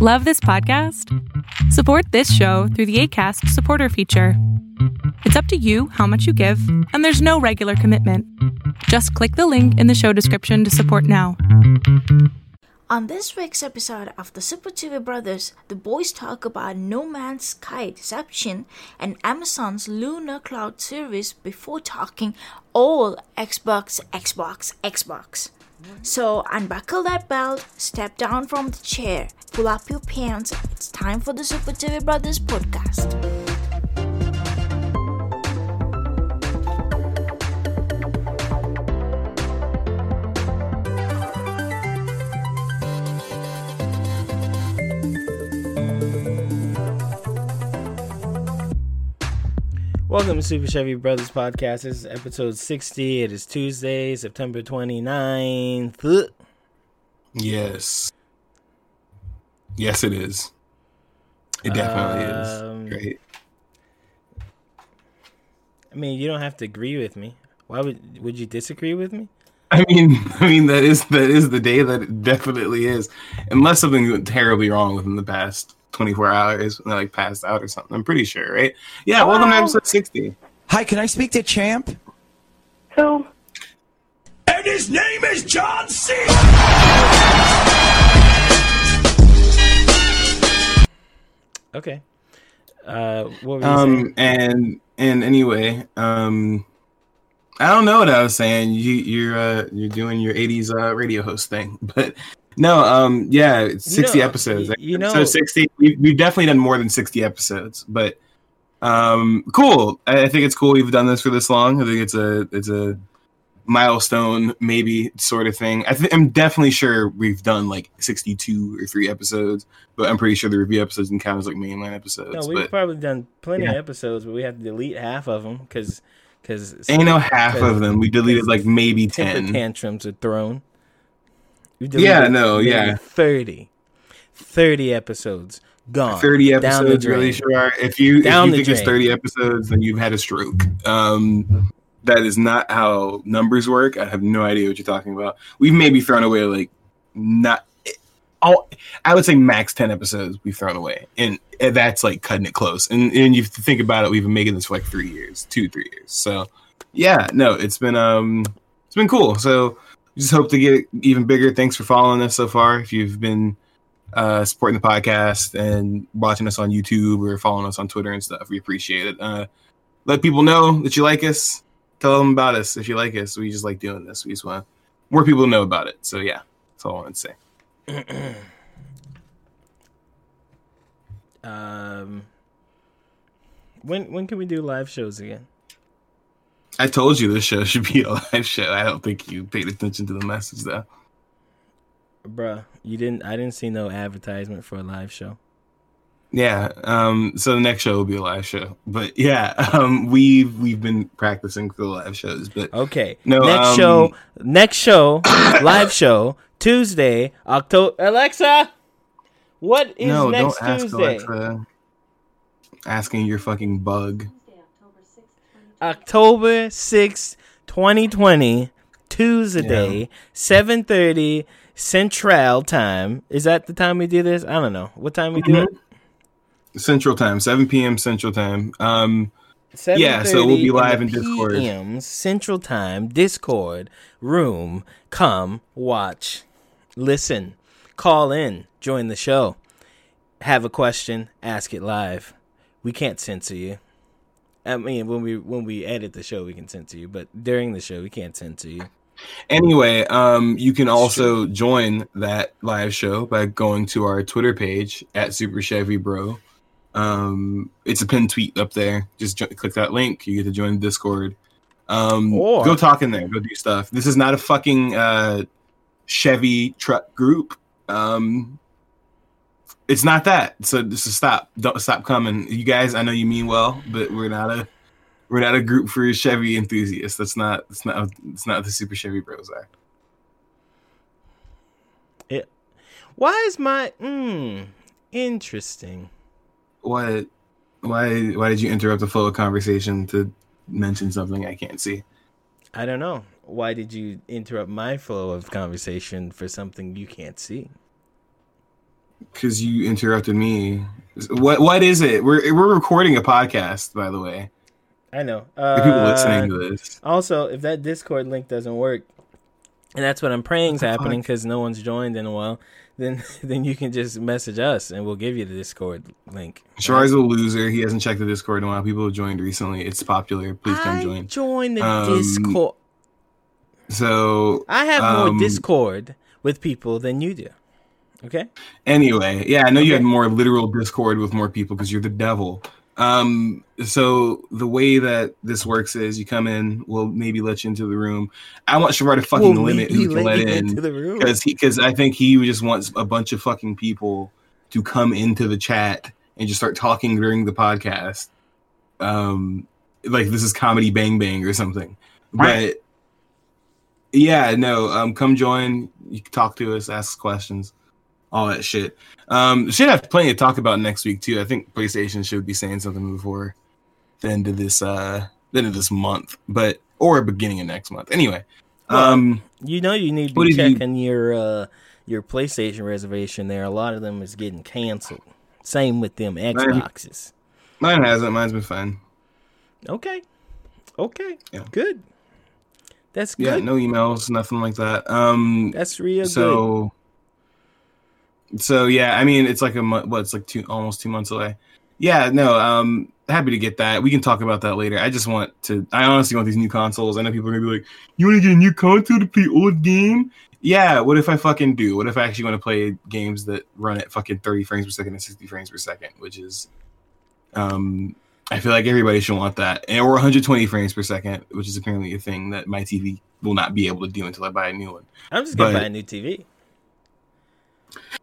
Love this podcast? Support this show through the ACAST supporter feature. It's up to you how much you give, and there's no regular commitment. Just click the link in the show description to support now. On this week's episode of the Super TV Brothers, the boys talk about No Man's Sky Deception and Amazon's Luna Cloud series before talking all Xbox, Xbox, Xbox. So unbuckle that belt, step down from the chair, pull up your pants. It's time for the Super TV Brothers podcast. Welcome to Super Chevy Brothers Podcast. This is episode 60. It is Tuesday, September 29th. Yes. Yes, it is. It definitely Um, is. Great. I mean, you don't have to agree with me. Why would would you disagree with me? I mean, I mean that is that is the day that it definitely is, unless something went terribly wrong within the past 24 hours, when I like passed out or something. I'm pretty sure, right? Yeah. Welcome to episode 60. Hi, can I speak to Champ? Who? And his name is John C. Okay. Uh, what were you saying? Um, and and anyway, um, I don't know what I was saying. You you're uh you're doing your 80s uh radio host thing, but. No, um, yeah, it's You 60 know- episodes. you know- 60. We've, we've definitely done more than 60 episodes, but um, cool. I, I think it's cool we've done this for this long. I think it's a it's a milestone, maybe sort of thing. I th- I'm definitely sure we've done like 62 or three episodes, but I'm pretty sure the review episodes can count as like mainline episodes. No, we've but probably done plenty of episodes, but we have to delete half of them because because ain't no half of them. We deleted like maybe 10. tantrums are thrown. We Yeah, no, yeah. 30. 30 episodes gone. 30 episodes really drain. sure if you Down if you think it's 30 episodes then you've had a stroke um that is not how numbers work i have no idea what you're talking about we've maybe thrown away like not all. i would say max 10 episodes we've thrown away and that's like cutting it close and and you think about it we've been making this for like three years two three years so yeah no it's been um it's been cool so just hope to get even bigger thanks for following us so far if you've been uh, supporting the podcast and watching us on YouTube or following us on Twitter and stuff. We appreciate it. Uh, let people know that you like us. Tell them about us if you like us. We just like doing this. We just want more people to know about it. So yeah, that's all I wanted to say. Um, when when can we do live shows again? I told you this show should be a live show. I don't think you paid attention to the message though. Bruh, you didn't. I didn't see no advertisement for a live show. Yeah. Um. So the next show will be a live show. But yeah. Um. We've we've been practicing for the live shows. But Okay. No, Next um, show. Next show. live show. Tuesday, October. Alexa, what is no, next don't ask Tuesday? Alexa. Asking your fucking bug. October sixth, 2020, Tuesday, 7:30 Central Time. Is that the time we do this? I don't know. What time we do it? Central Time, 7 p.m. Central Time. Um, Yeah, so we'll be live in the Discord. PM Central Time, Discord room. Come watch, listen, call in, join the show. Have a question, ask it live. We can't censor you. I mean, when we when we edit the show, we can send to you, but during the show, we can't send to you. anyway, um, you can also join that live show by going to our Twitter page at Super Chevy Bro. Um, it's a pinned tweet up there. Just jo- click that link. You get to join the Discord. Um, Or- go talk in there. Go do stuff. This is not a fucking uh, Chevy truck group. Um, it's not that. So just stop. Don't stop coming. You guys, I know you mean well, but we're not a we're not a group for Chevy enthusiasts. That's not it's not it's not the Super Chevy Bros are. It, why is my mm, interesting? What why why did you interrupt the flow of conversation to mention something I can't see? I don't know. Why did you interrupt my flow of conversation for something you can't see? Because you interrupted me. What what is it? We're we're recording a podcast, by the way. I know. The people Uh, listening to this. Also, if that Discord link doesn't work, and that's what I'm praying is happening because no one's joined in a while, then then you can just message us and we'll give you the Discord link. Shari's a loser. He hasn't checked the Discord in a while. People have joined recently. It's popular. Please come I join. join the Um, Discord. So I have um, more Discord with people than you do. Okay. Anyway, yeah, I know you had more literal discord with more people because you're the devil. Um, so the way that this works is you come in, we'll maybe let you into the room. I want Shavar to fucking We'll limit who can let in into the room. because he because I think he just wants a bunch of fucking people to come into the chat and just start talking during the podcast. Um, like this is comedy bang bang or something. But yeah, no, um, come join. You can talk to us, ask questions, all that shit. Um, should have plenty to talk about next week too. I think PlayStation should be saying something before the end of this uh the end of this month, but or beginning of next month. Anyway, Well, um, You know you need to be did you- checking your uh your PlayStation reservation there. A lot of them is getting canceled. Same with them Xboxes. mine hasn't. Mine's been fine. Okay. Okay. Yeah. Good. That's good. Yeah, no emails, nothing like that. Um, That's real good. so so yeah i mean it's like a month what it's like two almost two months away. Yeah no um happy to get that. We can talk about that later. I just want to i honestly want these new consoles. I know people are gonna be like you want to get a new console to play old game? Yeah what if i fucking do? What if i actually want to play games that run at fucking 30 frames per second and 60 frames per second which is um i feel like everybody should want that. And or 120 frames per second which is apparently a thing that my tv will not be able to do until i buy a new one. I'm just gonna but- buy a new TV.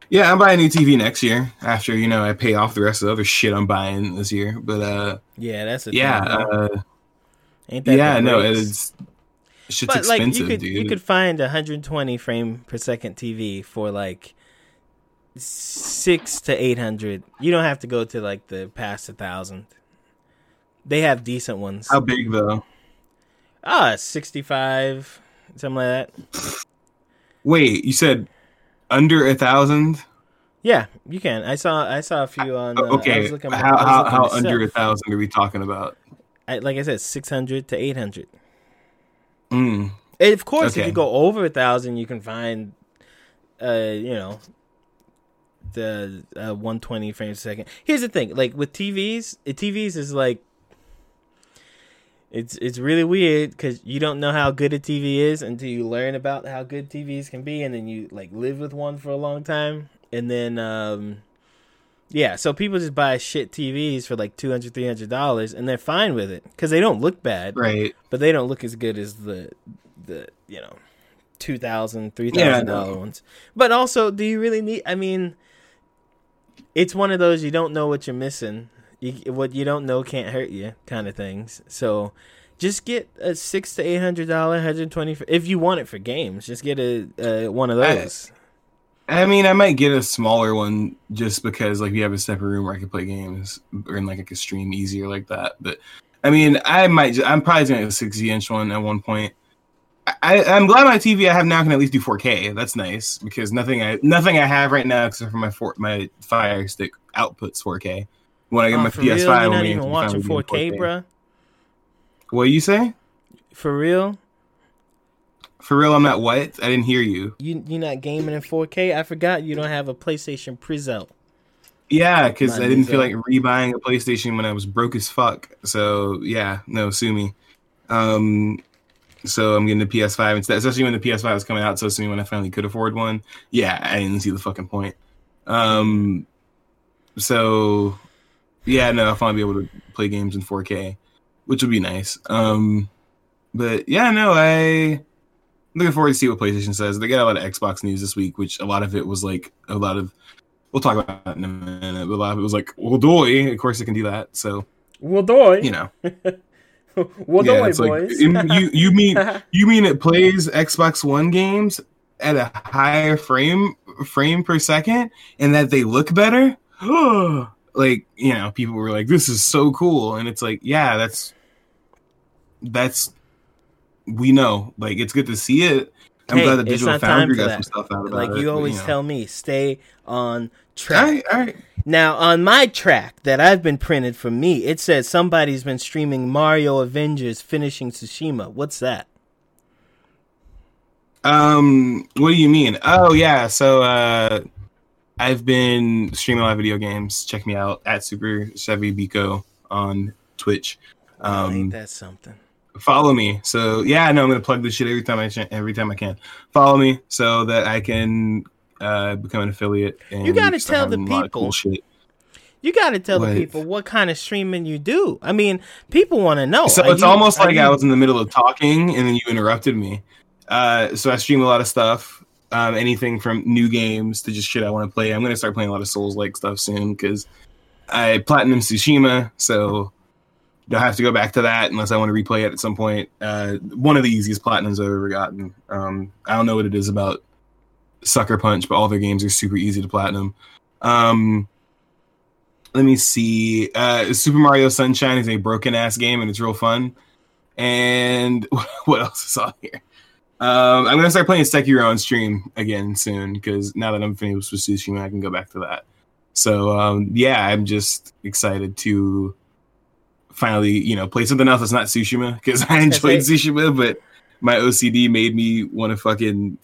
Yeah, I'm buying a new TV next year after you know I pay off the rest of the other shit I'm buying this year. But uh, Yeah, that's a yeah, uh, Ain't that yeah, no, it's shit's but like you could dude. you could find a 120 frame per second TV for like six to eight hundred. You don't have to go to like the past a thousand. They have decent ones. How big though? Ah, 65, something like that. Wait, you said under a thousand? Yeah, you can. I saw I saw a few on. Uh, okay, was looking, how how, how under a thousand are we talking about? I, like I said, 600 to 800. Mm. And of course, if you go over a thousand, you can find, uh, you know, the uh, 120 frames a second. Here's the thing: like with TVs, TVs is like, it's it's really weird because you don't know how good a TV is until you learn about how good TVs can be, and then you like live with one for a long time, and then um. Yeah, so people just buy shit TVs for like 200 300 dollars and they're fine with it cuz they don't look bad Right. but they don't look as good as the the you know two thousand three Yeah, thousand dollar ones but also do you really need i mean it's one of those you don't know what you're missing you, what you don't know can't hurt you kind of things so just get a six to eight hundred dollar 120 if you want it for games just get a uh, one of those I mean, I might get a smaller one just because, like, we have a separate room where I can play games or in like I can stream easier like that. But I mean, I might. Just, I'm probably gonna get a 60 inch one at one point. I, I'm glad my TV I have now can at least do 4K. That's nice because nothing I nothing I have right now except for my for, my Fire Stick outputs 4K. When I get Oh, my for PS5, real? you're I'll not even watching finally do 4k bruh What you say? for real For real, I'm not what? I didn't hear you. you you're not gaming in 4k i forgot you don't have a playstation Prizo. Yeah, because I didn't feel like rebuying a PlayStation when I was broke as fuck. So yeah, no, sue me. Um, so I'm getting the PS5 instead, especially when the PS5 was coming out so soon when I finally could afford one. Yeah, I didn't see the fucking point. Um, so yeah, no, I'll finally be able to play games in 4K, which would be nice. Um, but yeah, no, I looking forward to see what PlayStation says. They got a lot of Xbox news this week, which a lot of it was like a lot of. We'll talk about that in a minute. But a lot of it was like, well, doy. Of course, it can do that. So well doy you know, well yeah, doy it's like boys you you you mean you mean it plays Xbox One games at a higher frame frame per second, and that they look better. like you know, people were like, "This is so cool," and it's like, yeah, that's that's we know. Like it's good to see it, I'm hey, glad the Digital Foundry got that. some stuff out about Like it. you but, always know. tell me, stay on track. right, all right. Now, on my track that I've been printed for me, it says somebody's been streaming Mario Avengers finishing Tsushima. What's that? Um, what do you mean? Oh yeah, so uh, I've been streaming a lot of video games. Check me out at Super Chevy Biko on Twitch. Oh, ain't Um, that something? follow me. So yeah, no, I'm gonna plug this shit every time I ch- every time I can. Follow me so that I can uh become an affiliate. And You gotta tell the having a lot of people. cool shit. You got to tell What? the people what kind of streaming you do. I mean, people want to know. So Are it's you- almost like you- I was in the middle of talking and then you interrupted me. Uh, so I stream a lot of stuff, um, anything from new games to just shit I want to play. I'm gonna start playing a lot of Souls like stuff soon because I platinum Tsushima, so don't have to go back to that unless I want to replay it at some point. Uh, one of the easiest platinums I've ever gotten. Um, I don't know what it is about Sucker Punch, but all their games are super easy to platinum. Um, let me see. Uh, Super Mario Sunshine is a broken ass game and it's real fun. And what else is on here? Um, I'm gonna start playing Sekiro on stream again soon because now that I'm finished with Tsushima, I can go back to that. So um, yeah, I'm just excited to finally, you know, play something else that's not Tsushima because I enjoyed Tsushima, but my OCD made me want to fucking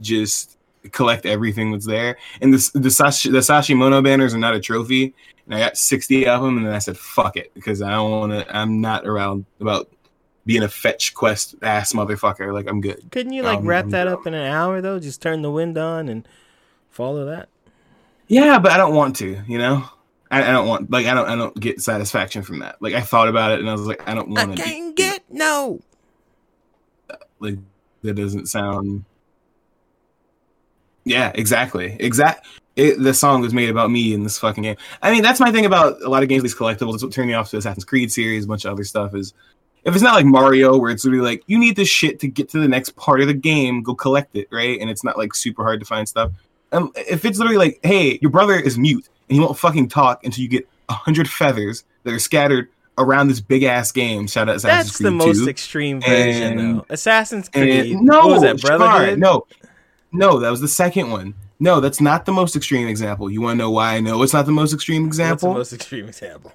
just collect everything that's there. And the the, Sashi, the Sashimono banners are not a trophy, and I got sixty of them, and then I said fuck it because I don't want to. I'm not around about being a fetch quest ass motherfucker. Like I'm good. Couldn't you like Um, wrap um, that up in an hour though? Just turn the wind on and follow that. Yeah, but I don't want to. You know. I, I don't want like I don't I don't get satisfaction from that. Like I thought about it and I was like I don't want to. can't get no. like that doesn't sound yeah exactly exact it, the song was made about me in this fucking game i mean that's my thing about a lot of games these collectibles it's what turned me off to assassin's creed series a bunch of other stuff is if it's not like mario where it's really like you need this shit to get to the next part of the game go collect it right and it's not like super hard to find stuff um, if it's literally like hey your brother is mute and he won't fucking talk until you get a hundred feathers that are scattered around this big ass game shout out assassin's Creed. That's creed the most 2. extreme version And- though. Assassin's And- Creed. no, what was that Brotherhood? no, no, that was the second one. No, that's not the most extreme example. You want to know why I know it's not the most extreme example? What's the most extreme example?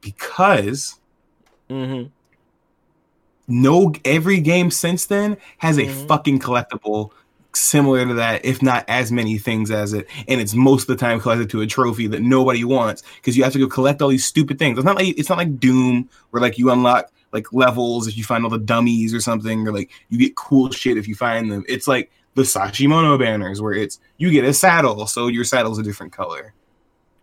because Mm-hmm. No, every game since then has a Mhm. fucking collectible similar to that, if not as many things as it, and it's most of the time collected to a trophy that nobody wants because you have to go collect all these stupid things. It's not like it's not like Doom where like you unlock like levels if you find all the dummies or something, or like you get cool shit if you find them. It's like the Sashimono banners where it's you get a saddle, so your saddle's a different color.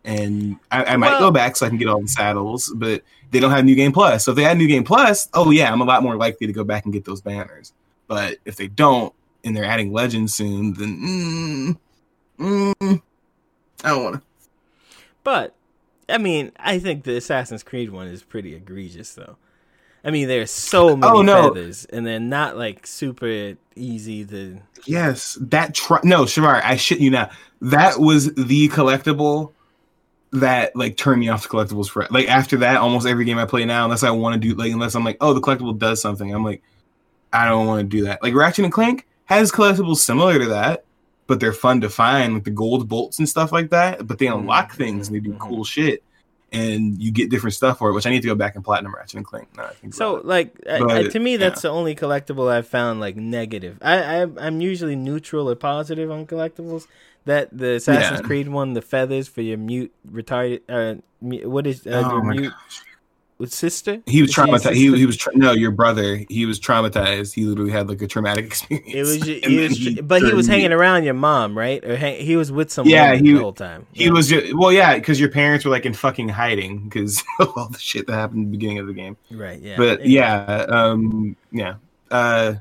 And I, I might Well- go back so I can get all the saddles, but they don't have New Game Plus. So if they add New Game Plus, oh yeah, I'm a lot more likely to go back and get those banners. But if they don't, and they're adding Legends soon, then mm, mm, I don't want to. But I mean, I think the Assassin's Creed one is pretty egregious though. I mean, there's so many Oh, no. feathers, and they're not like super easy to. Yes, that tr- no, Shavar, I shit you not. That was the collectible that like turned me off to collectibles for like after that, almost every game I play now, unless I want to do like unless I'm like, oh, the collectible does something, I'm like, I don't want to do that. Like Ratchet and Clank has collectibles similar to that, but they're fun to find, like the gold bolts and stuff like that. But they unlock things and they do Mhm. cool shit, and you get different stuff for it. Which I need to go back and platinum Ratchet and Clank. Think So about like I, to me, that's the only collectible I've found like negative. I, I I'm usually neutral or positive on collectibles. That the Assassin's Yeah. Creed one, the feathers for your mute retarded. Uh, mu- what is uh, Oh your my mute with sister? He was Is she a traumatized. He, sister? he was tra- no, your brother. He was traumatized. He literally had like a traumatic experience. It was, ju- And he was he but he was turned- hanging around your mom, right? Or hang, he was with someone Yeah, he- the whole time. He Yeah. was just, well, yeah, because your parents were like in fucking hiding because of all the shit that happened at the beginning of the game. right. Yeah, But yeah, um, yeah, uh,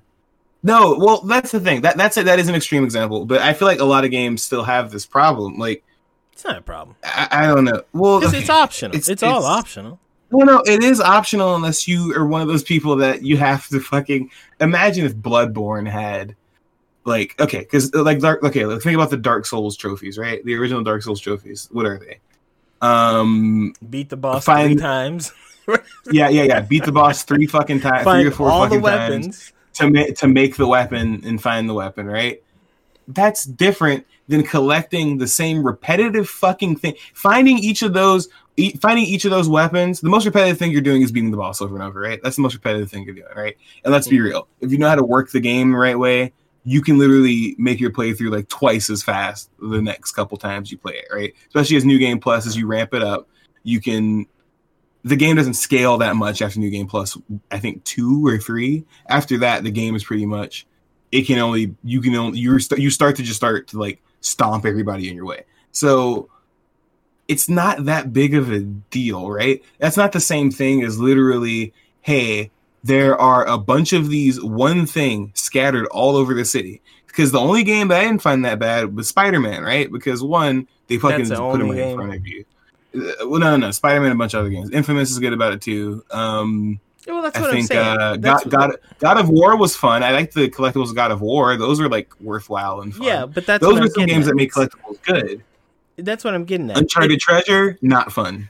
no, well, that's the thing. That that's it. That is an extreme example, but I feel like a lot of games still have this problem. Like, it's not a problem. I, I don't know. Well, It's, it's optional. It's, It's- all it's- optional. Well, no, it is optional unless you are one of those people that you have to fucking imagine if Bloodborne had like okay, because like dark okay, let's think about the Dark Souls trophies, right? The original Dark Souls trophies. What are they? Um, Beat the boss Find- three times. yeah, yeah, yeah. Beat the boss three fucking times, three or four all the weapons. times. To ma- to make the weapon and find the weapon, right? That's different than collecting the same repetitive fucking thing. Finding each of those, e- finding each of those weapons. The most repetitive thing you're doing is beating the boss over and over, right? That's the most repetitive thing you're doing, right? And let's be mm-hmm. real. If you know how to work the game the right way, you can literally make your playthrough like twice as fast the next couple times you play it, right? Especially as New Game Plus, as you ramp it up, you can. The game doesn't scale that much after New Game Plus. I think two or three. After that, the game is pretty much. It can only you can only you you start to just start to like stomp everybody in your way. So it's not that big of a deal, right? That's not the same thing as literally, hey, there are a bunch of these one thing scattered all over the city. Because the only game that I didn't find that bad was Spider Man, right? Because one, they fucking the put them only right in front of you. Uh, Well, no, no, no. Spider Man, a bunch of other games. Infamous is good about it too. Um, Well, that's I what I'm think saying. uh, God, God, God of War was fun. I like the collectibles of God of War. Those are like worthwhile and fun. yeah, but that's those what are some games at. that make collectibles good. That's what I'm getting at. Uncharted Treasure, not fun.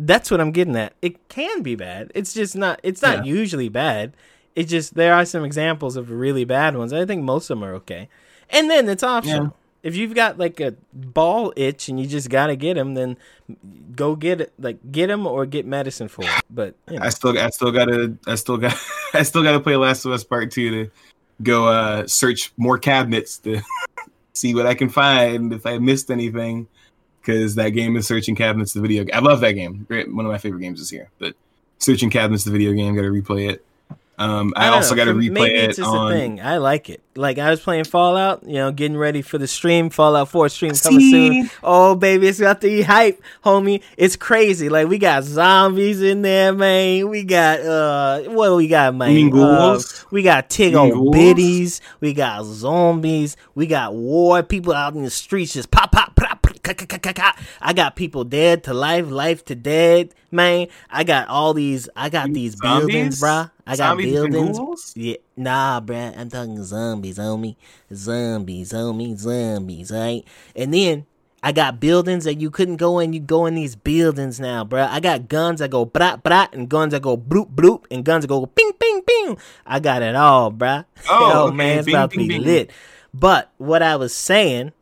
That's what I'm getting at. It can be bad. It's just not. It's not Yeah. usually bad. It's just there are some examples of really bad ones. I think most of them are okay. And then it's optional. If you've got like a ball itch and you just gotta get them, then go get it. Like get them or get medicine for it. But you know. I still, I still gotta, I still got, I still gotta play Last of Us Part Two to go uh search more cabinets to see what I can find if I missed anything. Because that game is searching cabinets. The video, I love that game. Great, one of my favorite games this year. But searching cabinets, the video game, got to replay it. Um, I, don't also got to replay maybe it it's just on. a thing. I like it. Like I was playing Fallout, you know, getting ready for the stream. Fallout Four stream coming soon. Oh baby, it's about to be hype, homie. It's crazy. Like we got zombies in there, man. We got uh, what do we got, man? Uh, we got tig old ghouls? biddies. We got zombies. We got war. People out in the streets just pop, pop, I got people dead to life, life to dead, man. I got all these. I got these buildings, Zombies? bruh. I got Zombies buildings. Yeah, nah, bruh. I'm talking zombies, homie. Zombies, homie. Zombies, right? And then I got buildings that you couldn't go in. You go in these buildings now, bruh. I got guns that go brat brat and guns that go bloop bloop and guns that go ping ping ping. I got it all, bruh. Oh, okay. man, it's Bing, about to be bing. lit. But what I was saying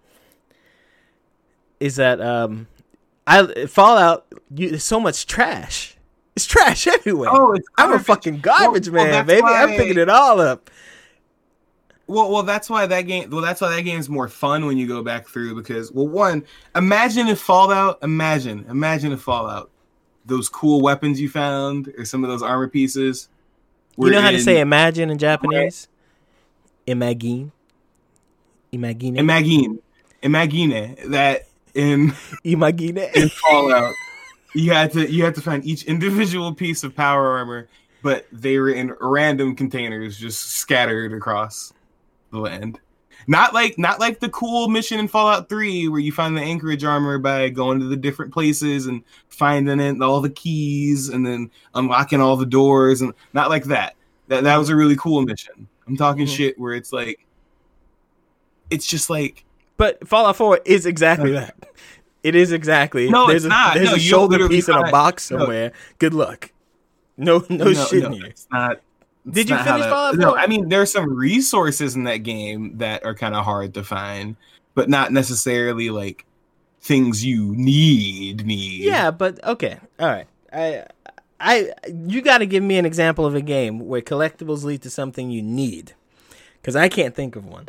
is that um, I Fallout. You, there's so much trash. It's trash everywhere. Oh, it's I'm a fucking garbage Well- well, man, that's baby. I'm picking it all up. Well, well, that's why that game. Well, that's why that game's more fun when you go back through because, well, one, imagine if Fallout. Imagine, imagine if Fallout, those cool weapons you found or some of those armor pieces. You know how to say imagine in Japanese? Imagine. Imagine. Imagine, imagine that in Imagine. in Fallout, you had to you had to find each individual piece of power armor, but they were in random containers just scattered across the land. Not like not like the cool mission in Fallout 3 where you find the Anchorage armor by going to the different places and finding it all the keys and then unlocking all the doors and not like that. That that was a really cool mission. I'm talking Mhm. shit where it's like it's just like But Fallout 4 is exactly that. It is exactly. No, there's it's a, not. There's No, a shoulder literally piece in a find- box no. somewhere. Good luck. No, no, shit in here. It's not. it's Did you not how finish that- Fallout No, I mean there's some resources in that game that are kind of hard to find, but not necessarily like things you need. Need. Yeah, but okay. All right. I I you got to give me an example of a game where collectibles lead to something you need. Cuz I can't think of one.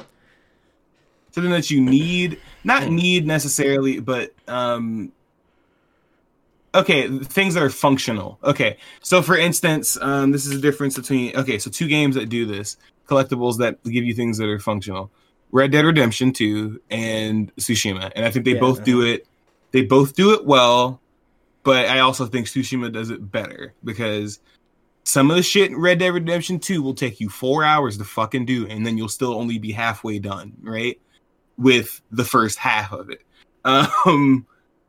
Something that you need, not Hmm. need necessarily, but um. Okay, things that are functional. Okay, so for instance, um, this is the difference between okay, so two games that do this collectibles that give you things that are functional. Red Dead Redemption 2 and Tsushima. And I think they Yeah, both do it they both do it well, but I also think Tsushima does it better because some of the shit in Red Dead Redemption 2 will take you 4 hours to fucking do and then you'll still only be halfway done, right? With the first half of it. Um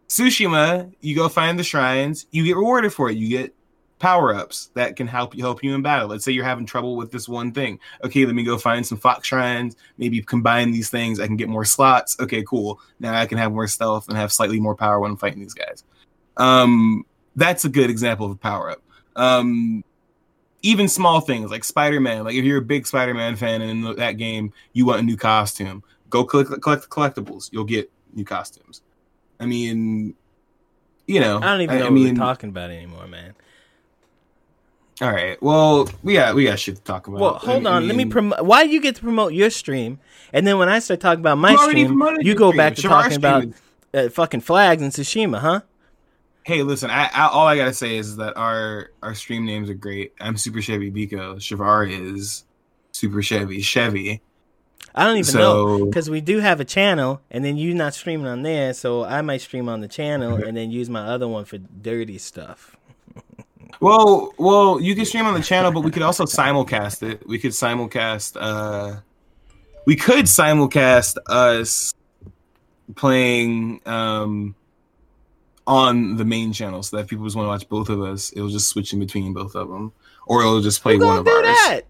Tsushima, you go find the shrines, you get rewarded for it. You get power ups that can help you help you in battle. Let's say you're having trouble with this one thing. Okay, let me go find some fox shrines. Maybe combine these things. I can get more slots. Okay, cool. Now I can have more stealth and have slightly more power when I'm fighting these guys. Um, that's a good example of a power up. Um, even small things like Spider-Man. Like if you're a big Spider-Man fan and in that game you want a new costume, go collect, collect the collectibles. You'll get new costumes. I mean, you know, I don't even know I what mean, we're talking about anymore, man. all right. Well, we got we got shit to talk about. Well, hold I on. Let me promote. Why you get to promote your stream, and then when I start talking about my stream, you go back to talking about uh, fucking flags and Tsushima, huh? Hey, listen. I, I all I gotta say is that our our stream names are great. I'm Super Chevy Biko. Shavar is Super Chevy Chevy. I don't even know because we do have a channel, and then you're not streaming on there, so I might stream on the channel and then use my other one for dirty stuff. Well, well, you can stream on the channel, but we could also simulcast it. We could simulcast. uh We could simulcast us playing um on the main channel, so that if people just want to watch both of us, it'll just switch in between both of them, or it'll just play one of do ours. that?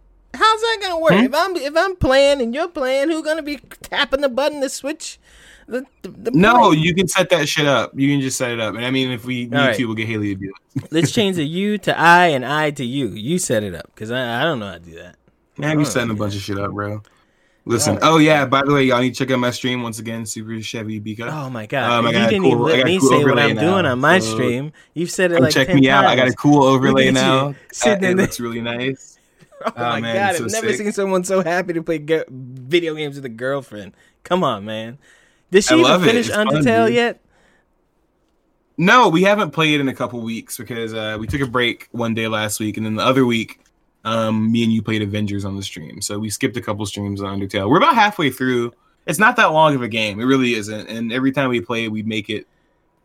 Gonna work? Hmm? If I'm if I'm playing and you're playing, who gonna be tapping the button to switch? The, the, No, you can set that shit up. You can just set it up, and I mean, if we need right. to, we'll get Haley to do it. Let's change the you to I and I to you. You set it up because I, I don't know how to do that. Man, Oh, setting a bunch of shit up, bro. Listen. Right. Oh yeah. By the way, y'all need to check out my stream once again. Super Chevy Biko. Oh my god! Um, I you got a didn't cool- even let me cool say what I'm now, doing on my so stream. You've said it like check 10 me out. I got a cool overlay you, now. Uh, sitting in it looks really nice. Oh my man, god! so I've never sick. seen someone so happy to play ge- video games with a girlfriend. Come on, man. Did she even it. finish It's fun, Undertale yet? No, we haven't played in a couple weeks because uh, we took a break one day last week, and then the other week, um, me and you played Avengers on the stream. So we skipped a couple streams on Undertale. We're about halfway through. It's not that long of a game. It really isn't. And every time we play, we make it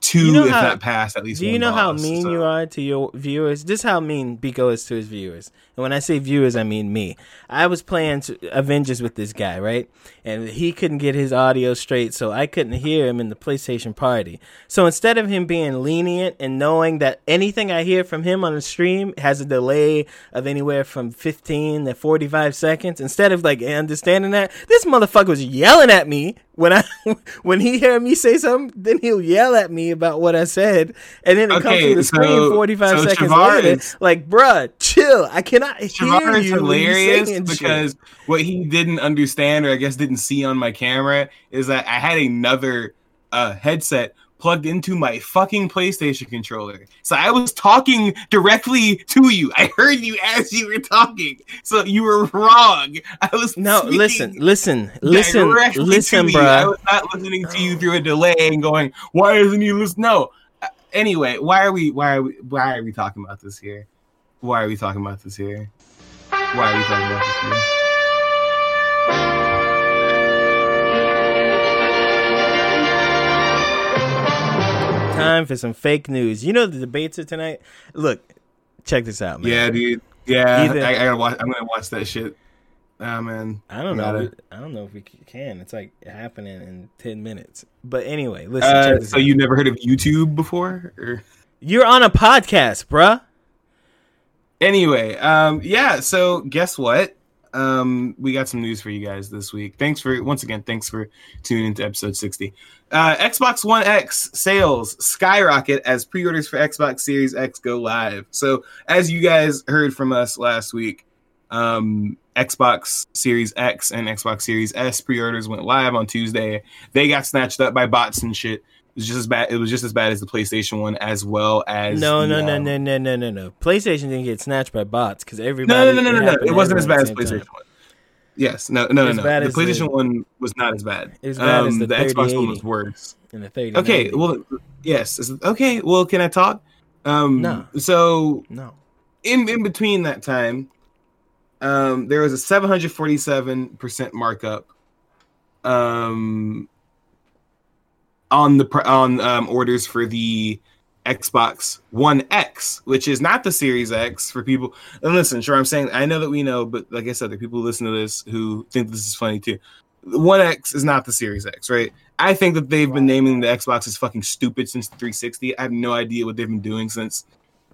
two, You know if how- not past, at least. Do you know how mean so- you are to your viewers? This is how mean Biko is to his viewers. And when I say viewers, I mean me. I was playing Avengers with this guy, right? And he couldn't get his audio straight, so I couldn't hear him in the PlayStation party. So instead of him being lenient and knowing that anything I hear from him on the stream has a delay of anywhere from 15 to 45 seconds, instead of like understanding that, this motherfucker was yelling at me when I when he hear me say something, then he'll yell at me about what I said, and then it comes Okay, through the screen so- 45 so seconds Shavar later. is- like, bruh, chill. I cannot hear is you hilarious shit. because what he didn't understand, or I guess didn't see on my camera, is that I had another uh, headset plugged into my fucking PlayStation controller. So I was talking directly to you. I heard you as you were talking. So you were wrong. I was no, listen, listen, listen, listen, bro. I was not listening to you through a delay and going, "Why isn't he listening?" No. Uh, Anyway, why are we? Why are we? Why are we talking about this here? Why are we talking about this here? Why are we talking about this here? Time for some fake news. You know the debates are tonight. Look, check this out, man. Yeah, dude. Yeah, Either- I, I gotta watch. I'm gonna watch that shit. Oh man, I don't know. I don't know if we can. It's like happening in ten minutes. But anyway, listen. Uh, so out. you never heard of YouTube before? Or? You're on a podcast, bruh. Anyway, um, yeah. So guess what? Um, we got some news for you guys this week. Thanks for once again. Thanks for tuning into episode sixty. Uh, Xbox One X sales skyrocket as pre-orders for Xbox Series X go live. So as you guys heard from us last week, um, Xbox Series X and Xbox Series S pre-orders went live on Tuesday. They got snatched up by bots and shit. It was just as bad. It was just as bad as the PlayStation one, as well as No, the, no, no, um, no, no, no, no, no. PlayStation didn't get snatched by bots because everybody. No, no, no, no, no, no. It wasn't as bad as at the same PlayStation time. one. Yes, no, no, no, As no. The as the- PlayStation one was not as bad. As bad as Um, the the Xbox one was worse. In the 30. Okay, well, yes. Okay, well, can I talk? Um, No. So no. in in between that time, um, there was a 747 percent markup, um, on the on um, orders for the Xbox One X, which is not the Series X for people. And listen, sure, I'm saying I know that we know, but like I said, the people who listen to this who think this is funny too. The One X is not the Series X, right? I think that they've been naming the Xbox as fucking stupid since 360. I have no idea what they've been doing since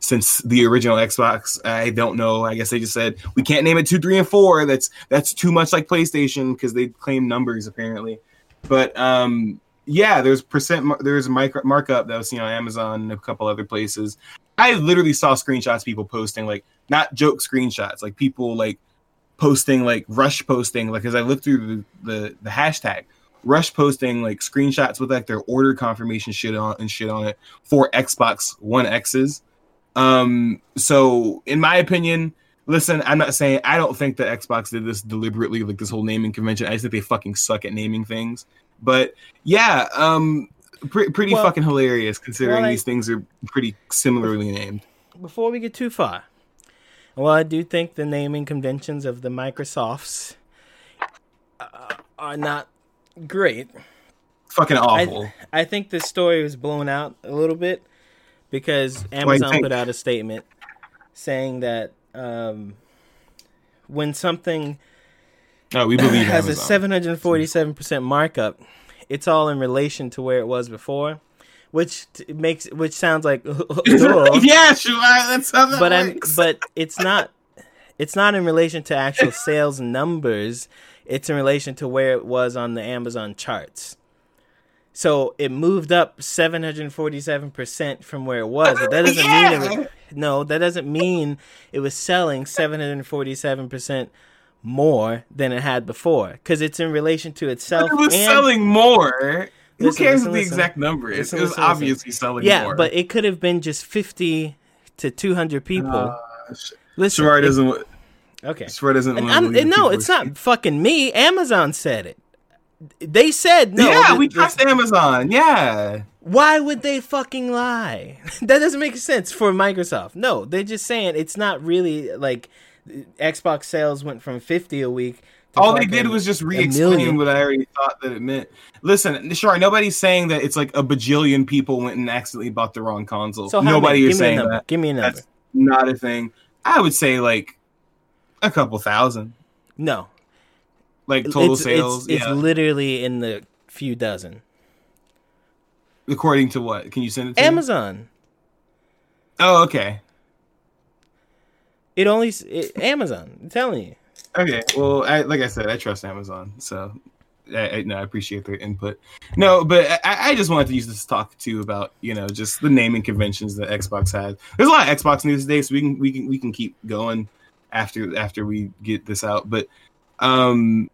since the original Xbox. I don't know. I guess they just said we can't name it two, three, and four. That's that's too much like PlayStation because they claim numbers apparently. But um, yeah, there's percent there's micro markup that was seen on Amazon and a couple other places. I literally saw screenshots people posting like not joke screenshots, like people like posting like rush posting like as I looked through the the, the hashtag rush posting like screenshots with like their order confirmation shit on and shit on it for Xbox One X's. Um so in my opinion, listen, I'm not saying I don't think that Xbox did this deliberately like this whole naming convention. I just think they fucking suck at naming things. But yeah, um pre- pretty Well- fucking hilarious considering well, I- these things are pretty similarly named. before we get too far, well, I do think the naming conventions of the Microsofts uh, are not great. Fucking awful. I, I think this story was blown out a little bit because Amazon put out a statement saying that um, when something oh, we believe it has Amazon. a 747% markup, it's all in relation to where it was before, which t- makes which sounds like yeah, sure. That's how that but I'm but it's not it's not in relation to actual sales numbers. It's in relation to where it was on the Amazon charts. So it moved up 747% from where it was. But that doesn't mean it was, no, that doesn't mean it was selling 747% more than it had before cuz it's in relation to itself it was and selling more. Who cares listen, what the listen. exact number is? It was listen, listen. obviously selling Yeah, more. but it could have been just 50 to 200 people. Uh, Listen, Sherrod it- doesn't. okay. Sherrod doesn't. And no, it's not fucking me. Amazon said it. They said no. yeah, we trust Amazon. Yeah. Why would they fucking lie? that doesn't make sense for Microsoft. No, they're just saying it's not really like Xbox sales went from 50 a week. All they did was just re-explain what I already thought that it meant. Listen, sure, nobody's saying that it's like a bajillion people went and accidentally bought the wrong console. So Nobody many? is me saying that. Give me a number. That's not a thing. I would say like a couple thousand, no, like total it's, sales. It's, it's literally in the few dozen. According to what? Can you send it to me? Amazon. Oh, okay. It only it, Amazon. I'm telling you. Okay. Well, I, like I said, I trust Amazon, so I, I, no, I appreciate their input. No, but I, I just wanted to use this to talk too about you know just the naming conventions that Xbox had. There's a lot of Xbox news today, so we can we can we can keep going after after we get this out. But um,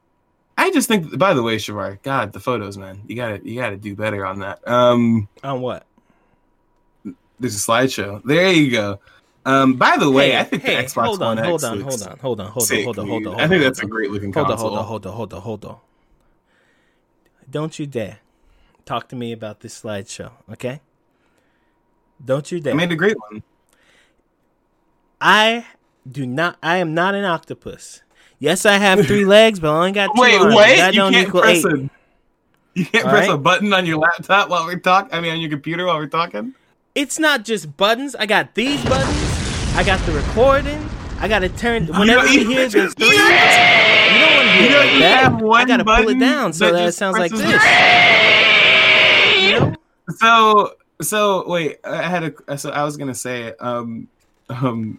I just think, by the way, Shavar, God, the photos, man, you gotta you gotta do better on that. Um, On what? there's a slideshow. There you go. Um, by the way, Hey, I think hey, the Xbox hold on, One hold X on, hold on, hold on, hold on, hold on, hold on, hold on. I think that's a great looking Hold on, console. hold on, hold on, hold on, hold on. Don't you dare talk to me about this slideshow, okay? Don't you dare. I made a great one. I do not. I am not an octopus. Yes, I have three legs, but I only got two Wait, arms. wait! That You don't can't equal press eight. a you can't All press a button on your laptop while we're talking. I mean, on your computer while we're talking. It's not just buttons. I got these buttons. I got the recording. I got to turn whenever don't you hear the you three. You don't want to hear You it don't like even that. have I got to pull it down so that that it sounds like this. You know? So, so wait. I had a. So I was gonna say, um, um,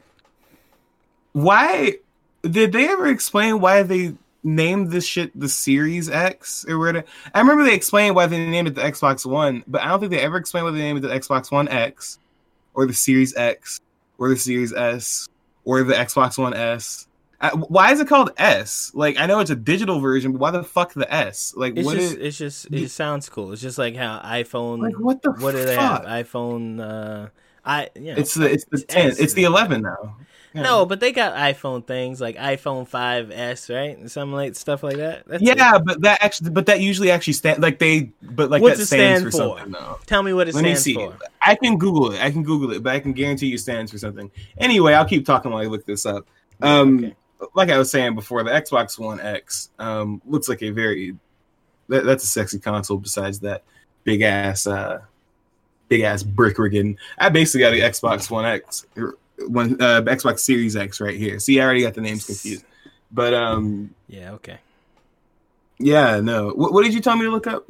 why did they ever explain why they named this shit the Series X or where? I remember they explained why they named it the Xbox One, but I don't think they ever explained why they named it the Xbox One X or the Series X or the Series S or the Xbox One S. Why is it called S? Like I know it's a digital version, but why the fuck the S? Like It's what just, is- it's just, it sounds cool. It's just like how iPhone. Like, what the What do they have? fuck? iPhone. Uh, I. You know, It's the it's the It's ten. S. It's the eleven now. No, but they got iPhone things like iPhone 5s, right? Something like stuff like that. That's yeah, it. but that actually, but that usually actually stand like they, but like What's that stands stand for, for? something. though. Tell me what it Let me see. for. I can Google it. I can Google it, but I can guarantee you stands for something. Anyway, I'll keep talking while I look this up. Um, Okay. like I was saying before, the Xbox One X um looks like a very that, that's a sexy console. Besides that big ass, uh, big ass brick rigging. I basically got the Xbox One X, or one uh, Xbox Series X right here. See, I already got the names confused. But um, Yeah, okay. yeah, no. What, what did you tell me to look up?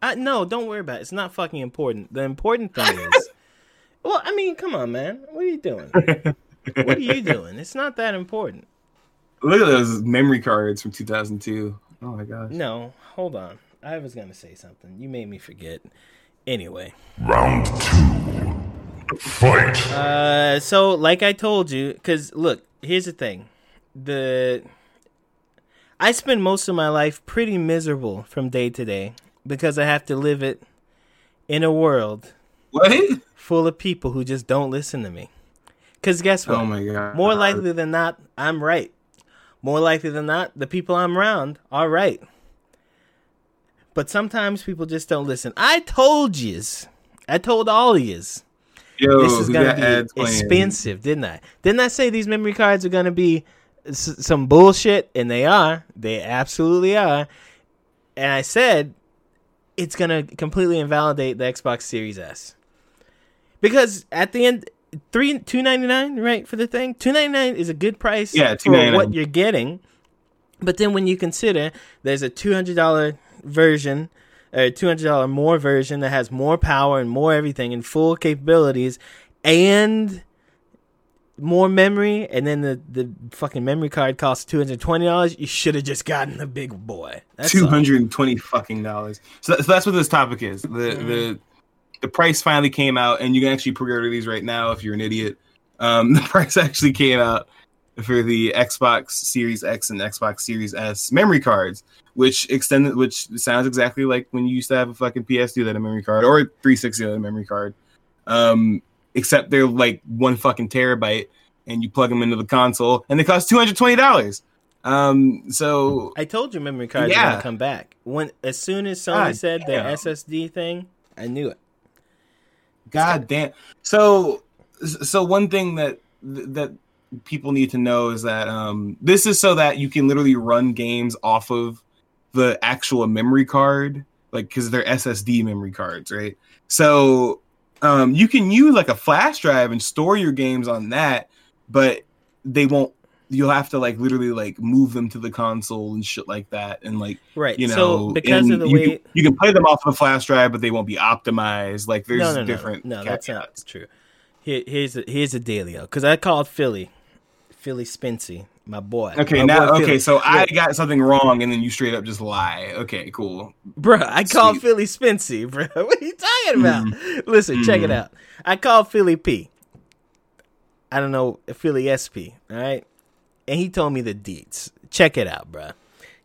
Uh, no, don't worry about it. It's not fucking important. The important thing is, well, I mean, come on, man. What are you doing? what are you doing? It's not that important. Look at those memory cards from 2002. Oh my gosh. No, hold on. I was gonna say something. You made me forget. Anyway, Round two. Fight. uh, so like I told you, because look, here's the thing: the I spend most of my life pretty miserable from day to day because I have to live it in a world What? full of people who just don't listen to me. Because guess what? Oh my god. More likely than not, I'm right. More likely than not, the people I'm around are right. But sometimes people just don't listen. I told yous. I told all yous. Yo, This is gonna be playing? expensive, didn't I? Didn't I say these memory cards are going to be s- some bullshit? And they are. They absolutely are. And I said it's going to completely invalidate the Xbox Series S. Because at the end, three two ninety nine, right, for the thing. Two ninety nine is a good price Yeah, for what you're getting. But then when you consider there's a two hundred dollar version, a two hundred dollar more version that has more power and more everything and full capabilities, and more memory, and then the the fucking memory card costs two hundred twenty dollars. You should have just gotten the big boy. That's Two all. hundred twenty fucking dollars. So, that- so that's what this topic is. The Mm-hmm. the the price finally came out, and you can actually pre-order these right now if you're an idiot. Um, the price actually came out for the Xbox Series X and Xbox Series S memory cards, which extended, which sounds exactly like when you used to have a fucking PS2 that a memory card or a 360 that a memory card. Um, except they're like one fucking terabyte, and you plug them into the console, and they cost two hundred twenty dollars. Um, so I told you memory cards are Yeah. gonna come back. When as soon as Sony God said their damn. SSD thing, I knew it. God damn. So, so one thing that that people need to know is that um, this is so that you can literally run games off of the actual memory card, like because they're SSD memory cards, right? So, um, you can use like a flash drive and store your games on that, but they won't. You'll have to like literally like move them to the console and shit like that, and like Right. you know, so because of the you way can, you can play them off of the flash drive, but they won't be optimized. Like there's no, no, no, different. No, that's not true. Here, here's a, here's a dealio. Because I called Philly, Philly Spency, my boy. Okay, My now boy okay, Philly. so I got something wrong, and then you straight up just lie. Okay, cool. Bruh, I called Sweet. Philly Spency, bro. What are you talking about? Mm-hmm. Listen, check it out. I called Philly P. I don't know, Philly SP, all right? And he told me the deets. Check it out, bruh.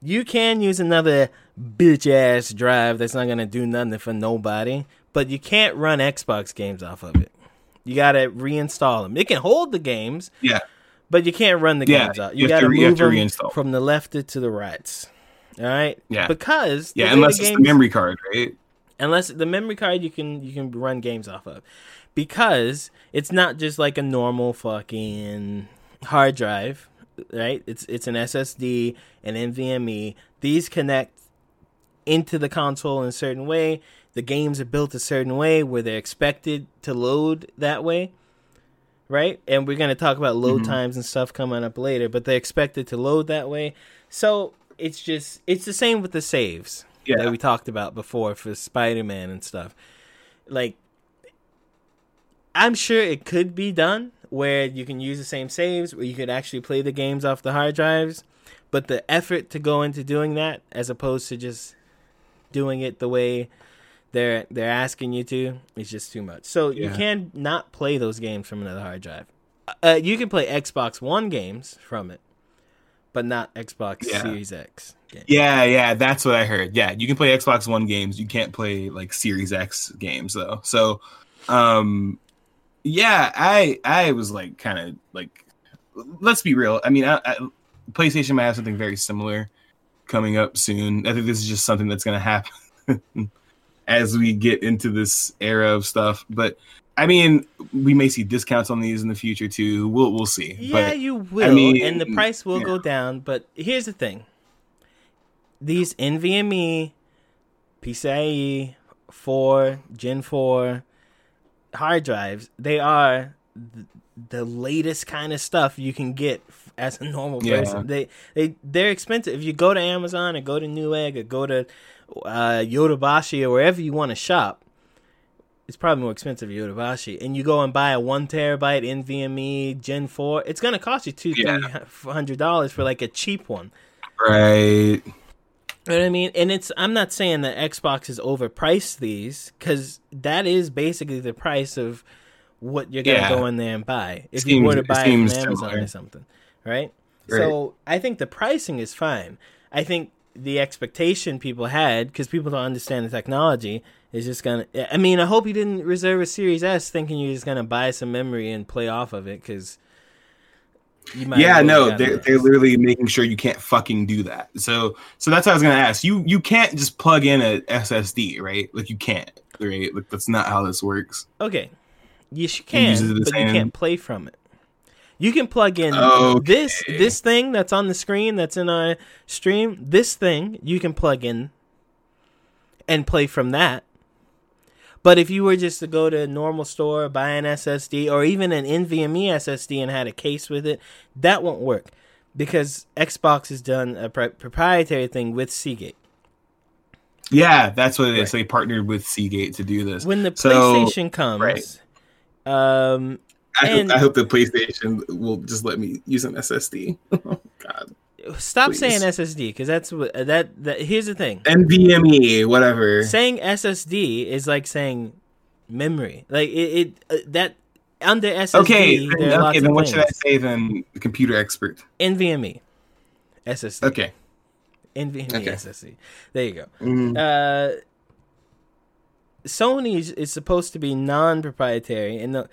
You can use another bitch ass drive that's not gonna do nothing for nobody, but you can't run Xbox games off of it. You gotta reinstall them. It can hold the games, Yeah, but you can't run the Yeah, games out. you You, gotta to- move them reinstall. from the left to the right. All right. Yeah. Because yeah. Unless the it's the memory card, right? unless the memory card you can you can run games off of because it's not just like a normal fucking hard drive right it's it's an ssd an nvme these connect into the console in a certain way the games are built a certain way where they're expected to load that way right and we're going to talk about load mm-hmm. times and stuff coming up later but they expect it to load that way so it's just it's the same with the saves Yeah. that we talked about before for Spider-Man and stuff. Like I'm sure it could be done where you can use the same saves where you could actually play the games off the hard drives, but the effort to go into doing that as opposed to just doing it the way they're they're asking you to is just too much. So you can not play those games from another hard drive. Uh, you can play Xbox One games from it, but not Xbox Yeah. Series X games. Yeah, yeah. That's what I heard. Yeah, you can play Xbox One games. You can't play like Series X games though. So, um, yeah, I I was like kind of like, let's be real. I mean, I, I, PlayStation might have something very similar coming up soon. I think this is just something that's going to happen as we get into this era of stuff. But I mean, we may see discounts on these in the future too. We'll we'll see. Yeah, but, you will, I mean, and the price will go down. But here's the thing: these NVMe, PCIe four, Gen four hard drives, they are th- the latest kind of stuff you can get as a normal Yeah. person. They they they're expensive. If you go to Amazon or go to Newegg or go to uh, Yodobashi or wherever you want to shop, it's probably more expensive at Yodobashi, and you go and buy a one terabyte NVMe Gen four, it's gonna cost you two Yeah. three hundred dollars for like a cheap one. right. You know what I mean? And it's I'm not saying that Xbox has overpriced these because that is basically the price of what you're gonna Yeah. go in there and buy if you Seems- were to buy it from Amazon similar. or something, right? Right. So I think the pricing is fine. I think the expectation people had because people don't understand the technology is just gonna. I mean, I hope you didn't reserve a Series S thinking you're just gonna buy some memory and play off of it because. You might yeah, no, they're they're literally making sure you can't fucking do that. So so that's what I was gonna ask. You you can't just plug in a SSD, right? Like you can't, right? Like that's not how this works. Okay. Yes, you can, the but you can't play from it. You can plug in Okay. this this thing that's on the screen that's in a stream. This thing you can plug in and play from that. But if you were just to go to a normal store, buy an SSD or even an NVMe SSD and had a case with it, that won't work because Xbox has done a pro- proprietary thing with Seagate. Yeah, that's what it is. Right. They partnered with Seagate to do this. When the So, PlayStation comes, right. um, I hope, I hope the PlayStation will just let me use an SSD. God, Stop Please. saying SSD because that's what that that. Here's the thing: NVMe, whatever. saying SSD is like saying memory. Like it, it uh, that under SSD. Okay, then, okay, then what should I say then? Computer expert. NVMe, SSD, Okay. NVMe Okay. SSD. There you go. Mhm. Uh, Sony is, supposed to be non-proprietary, and they'll,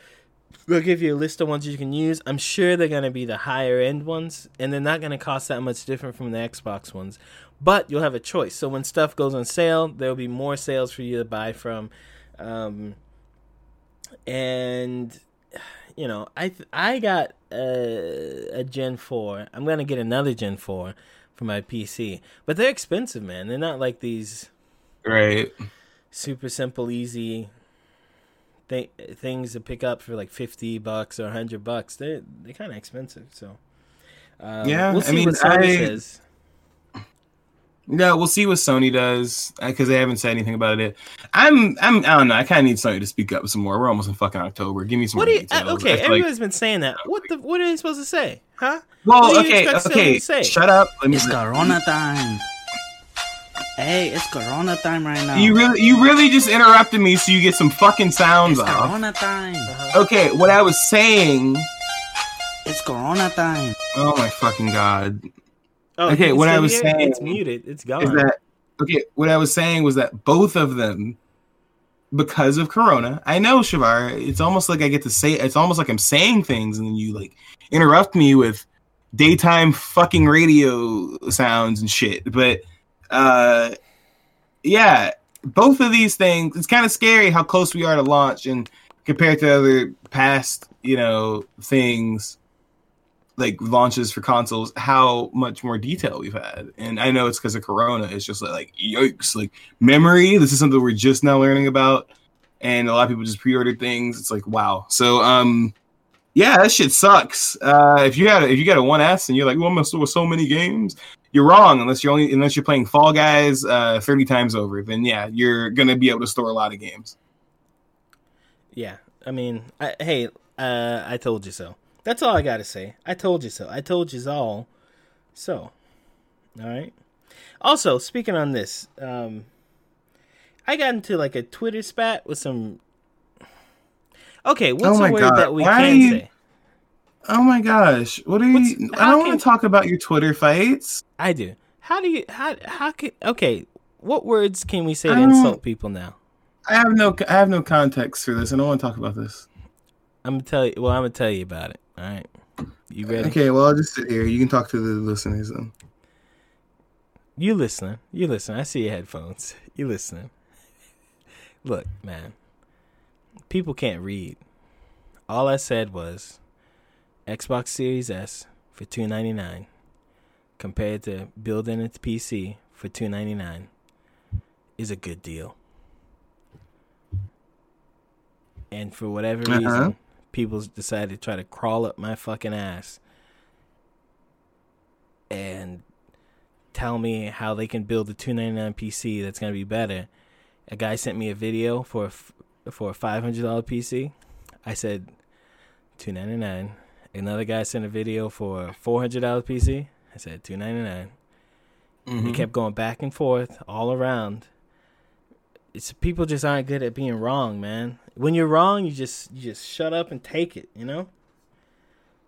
they'll give you a list of ones you can use. I'm sure they're going to be the higher end ones, and they're not going to cost that much different from the Xbox ones. But you'll have a choice. So when stuff goes on sale, there'll be more sales for you to buy from. Um, and you know, I th- I got a, a Gen Four. I'm gonna get another Gen Four for my PC, but they're expensive, man. They're not like these Right. super simple, easy th- things to pick up for like fifty bucks or hundred bucks. They're they're kind of expensive. So um, Yeah, we'll I see mean, what Sony I- says. No, we'll see what Sony does because they haven't said anything about it. I'm, I'm, I don't know. I kind of need Sony to speak up some more. We're almost in fucking October. Give me some What more do you? Uh, okay, I feel like- everybody's been saying that. What the? What are they supposed to say? Huh? well, what okay, okay. say? Shut up. Let me. It's Corona time. Hey, it's Corona time right now. You really, you really just interrupted me so you get some fucking sounds it's off. Corona time. Uh-huh. Okay, what I was saying. It's Corona time. Oh my fucking god. Oh, Okay, what I was hear it? saying it's muted. It's gone. Is that okay? What I was saying was that both of them, because of Corona, I know Shavar. It's almost like I get to say. It's almost like I'm saying things, and then you like interrupt me with daytime fucking radio sounds and shit. But uh, yeah, both of these things. It's kind of scary how close we are to launch, and compared to other past, you know, things like launches for consoles, how much more detail we've had. And I know it's because of Corona. It's just like, like yikes, like memory. This is something we're just now learning about, and a lot of people just pre-ordered things. It's like wow. So um, yeah, that shit sucks. Uh, if you got a, if you got a one S and you're like, well, I'm gonna store so many games. You're wrong unless you're only unless you're playing Fall Guys uh, 30 times over. Then yeah, you're gonna be able to store a lot of games. Yeah, I mean, I, hey, uh, I told you so. That's all I gotta say. I told you so. I told you all. So, all right. Also, speaking on this, um, I got into like a Twitter spat with some. Okay, what's Oh a word God, that we why can you- say? Oh my gosh, what are you? I don't want to talk about your Twitter fights. I do. How do you? How how can? Okay, what words can we say to insult people now? I have no I have no context for this. I don't want to talk about this. I'm gonna tell you. Well, I'm gonna tell you about it. All right. You ready? Okay, well I'll just sit here. You can talk to the listeners then. You listening? You listening? I see your headphones. You listening? Look, man. People can't read. All I said was Xbox Series S for two ninety nine, compared to building its PC for two ninety nine, is a good deal. And for whatever Uh-huh. reason, people decided to try to crawl up my fucking ass and tell me how they can build a 299 PC that's going to be better. A guy sent me a video for a for a $500 PC. I said 299. Another guy sent a video for a $400 PC. I said 299. Mm-hmm. It kept going back and forth all around. It's people just aren't good at being wrong, man. When you're wrong, you just you just shut up and take it, you know?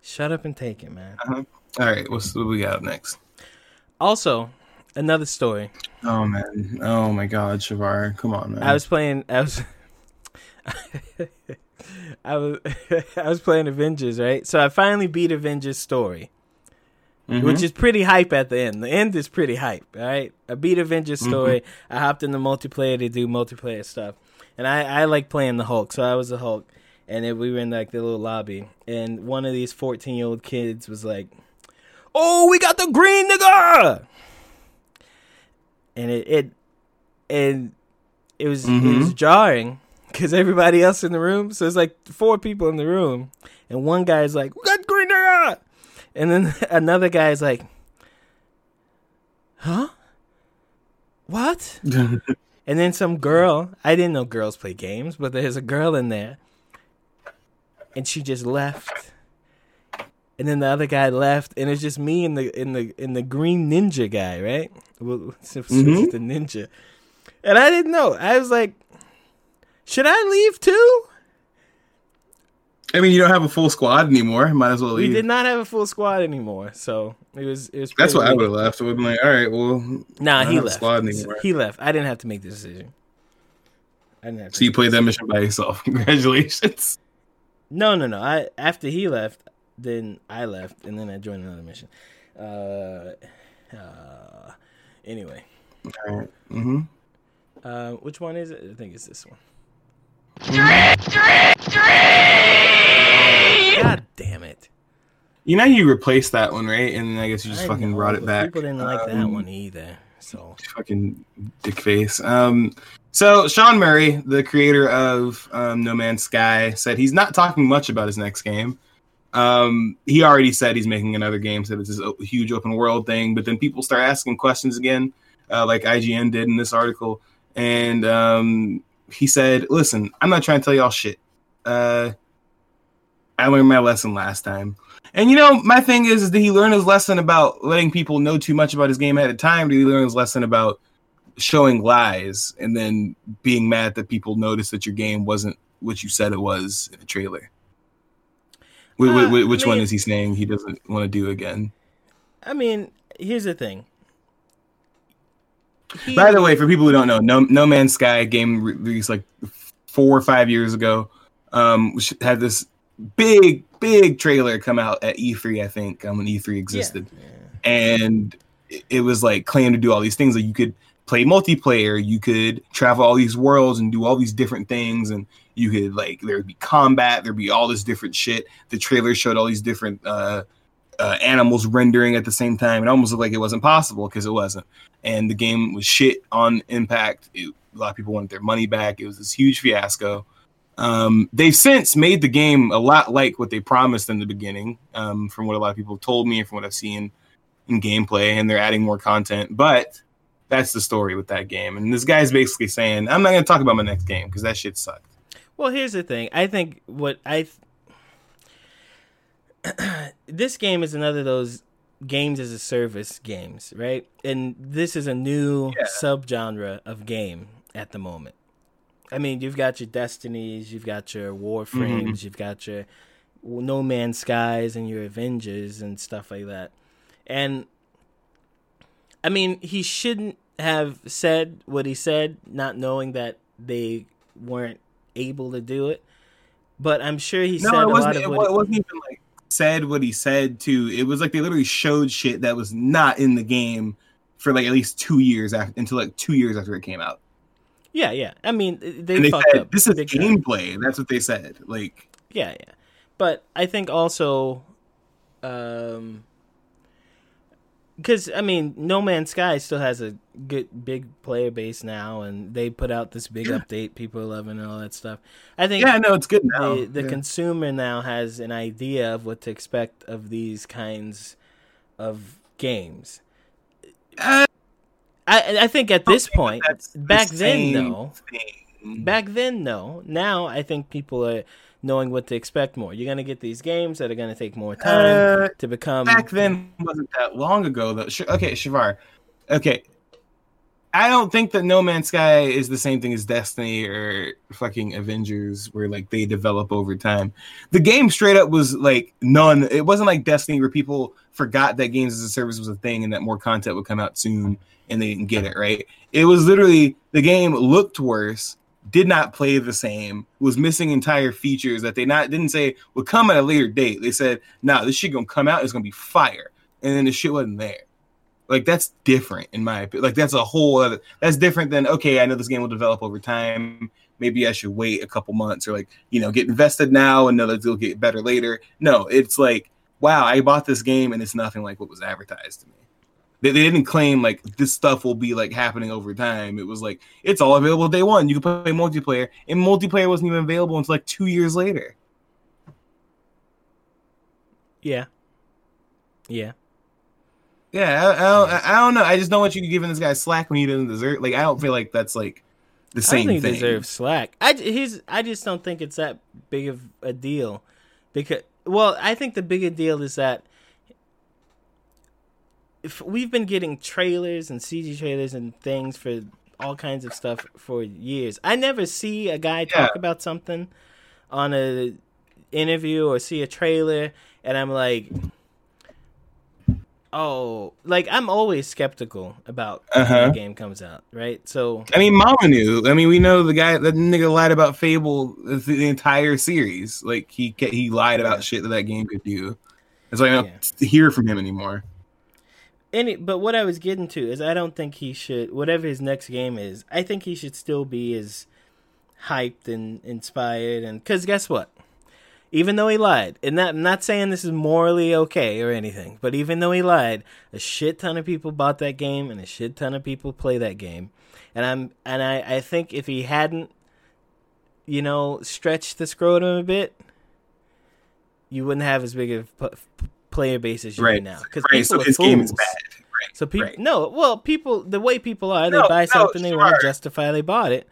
Shut up and take it, man. All right, what's what we got next? Also, another story. Oh man, oh my God, Shavar, come on, man. I was playing. I was. I was. I was playing Avengers, right? So I finally beat Avengers story, Mhm. which is pretty hype at the end. The end is pretty hype, all right? I beat Avengers story. I hopped in the multiplayer to do multiplayer stuff, and I I like playing the Hulk, so I was the Hulk, and then we were in like the little lobby, and one of these fourteen year old kids was like, "Oh, we got the green nigga," and it it and it was it was Mhm. jarring because everybody else in the room. So it's like four people in the room, and one guy's like, "We got green nigga," and then another guy's like, "Huh? What?" And then some girl, I didn't know girls play games, but there's a girl in there. And she just left. And then the other guy left, and it's just me and the in the in the green ninja guy, right? We'll Mhm. to ninja. And I didn't know. I was like, should I leave too? I mean, you don't have a full squad anymore. Might as well We did not have a full squad anymore, so it was it was. That's what I would have left. I would have been like, all right, well, Nah, he left. Squad anymore. He left. I didn't have to make the decision. I didn't have to So you played that mission by yourself. Congratulations. No, no, no. I after he left, then I left, and then I joined another mission. Uh, uh anyway, All right. Mm-hmm. uh, which one is it? I think it's this one. God damn it! You know you replaced that one, right? And I guess you just I fucking know, brought it back. People didn't like that Um, one either. So fucking dick face. Um, so Sean Murray, the creator of um, No Man's Sky, said he's not talking much about his next game. Um, he already said he's making another game, said it's this huge open world thing. But then people start asking questions again, uh, like IGN did in this article, and um, he said, "Listen, I'm not trying to tell y'all shit. Uh, I learned my lesson last time." And you know, my thing is, is did he learn his lesson about letting people know too much about his game ahead of time? Did he learn his lesson about showing lies and then being mad that people noticed that your game wasn't what you said it was in the trailer? Uh, wh- which I one is he saying he doesn't want to do again? I mean, here's the thing. He- By the way, for people who don't know, No, no Man's Sky game re- released like four or five years ago, um, which had this big, big trailer come out at E3, I think, um, when E3 existed. and it- it was like claimed to do all these things. Like you could play multiplayer you could travel all these worlds and do all these different things and you could like there'd be combat there'd be all this different shit. The trailer showed all these different uh, uh animals rendering at the same time. It almost looked like it wasn't possible because it wasn't. And the game was shit on impact. It, a lot of people wanted their money back. It was this huge fiasco. Um, they've since made the game a lot like what they promised in the beginning um, from what a lot of people told me and from what i've seen in gameplay and they're adding more content. But that's the story with that game. And this guy's basically saying i'm not going to talk about my next game because that shit sucked. Well, here's the thing. I think what I this game is another of those games as a service games, right? And this is a new Yeah. subgenre of game at the moment. I mean, you've got your Destinies, you've got your Warframes, mm-hmm. you've got your No Man's Skies and your Avengers and stuff like that. And I mean, he shouldn't have said what he said, not knowing that they weren't able to do it. But I'm sure he said no a it lot of it, what it wasn't even like said what he said to it was like they literally showed shit that was not in the game for like at least two years after until like two years after it came out Yeah, yeah. I mean, they, they fucked said up. this is big time. gameplay that's what they said like Yeah, yeah. But I think also, um, because I mean, No Man's Sky still has a good big player base now, and they put out this big update. People are loving and all that stuff. I think yeah no it's good now the the Yeah. consumer now has an idea of what to expect of these kinds of games. Uh, I I think at this point, that's the back then though, thing. back then though, Now I think people are knowing what to expect more. You're gonna get these games that are gonna take more time Uh, to become. back then wasn't that long ago though. Okay, Shavar. okay. I don't think that No Man's Sky is the same thing as Destiny or fucking Avengers, where like they develop over time. The game straight up was like none. It wasn't like Destiny where people forgot that games as a service was a thing and that more content would come out soon and they didn't get it right. It was literally the game looked worse, did not play the same, was missing entire features that they not didn't say would come at a later date. They said, "Nah, this shit gonna come out. It's gonna be fire," and then the shit wasn't there. Like that's different in my opinion. Like that's a whole other. That's different than okay. I know this game will develop over time. Maybe I should wait a couple months or like you know get invested now and know that it'll get better later. No, it's like wow, I bought this game and it's nothing like what was advertised to me. They, they didn't claim like this stuff will be like happening over time. It was like it's all available day one. You can play multiplayer, and multiplayer wasn't even available until like two years later. Yeah. Yeah. Yeah, I, I, don't, I don't know. I just don't want you giving this guy slack when he doesn't deserve. Like, I don't feel like that's like the I same don't think thing. he deserves slack. I he's I just don't think it's that big of a deal because well, I think the bigger deal is that if we've been getting trailers and CG trailers and things for all kinds of stuff for years. I never see a guy talk about something on a interview or see a trailer and I'm like oh, like I'm always skeptical about when Uh-huh. the game comes out, right? So I mean, Molyneux. I mean, we know the guy that nigga lied about Fable the, entire series. Like he he lied about shit that that game could do. And so I don't Yeah. hear from him anymore. Any but what I was getting to is I don't think he should whatever his next game is, I think he should still be as hyped and inspired and cuz guess what? Even though he lied, and not, I'm not saying this is morally okay or anything, but even though he lied, a shit ton of people bought that game and a shit ton of people play that game. And I'm and I, I think if he hadn't you know, stretched the scrotum a bit, you wouldn't have as big of player base as you Right. do now. Because Right. people So his game is bad. Right. So people, right. no, well, people, the way people are, they No, buy no, something, they want to justify they bought it,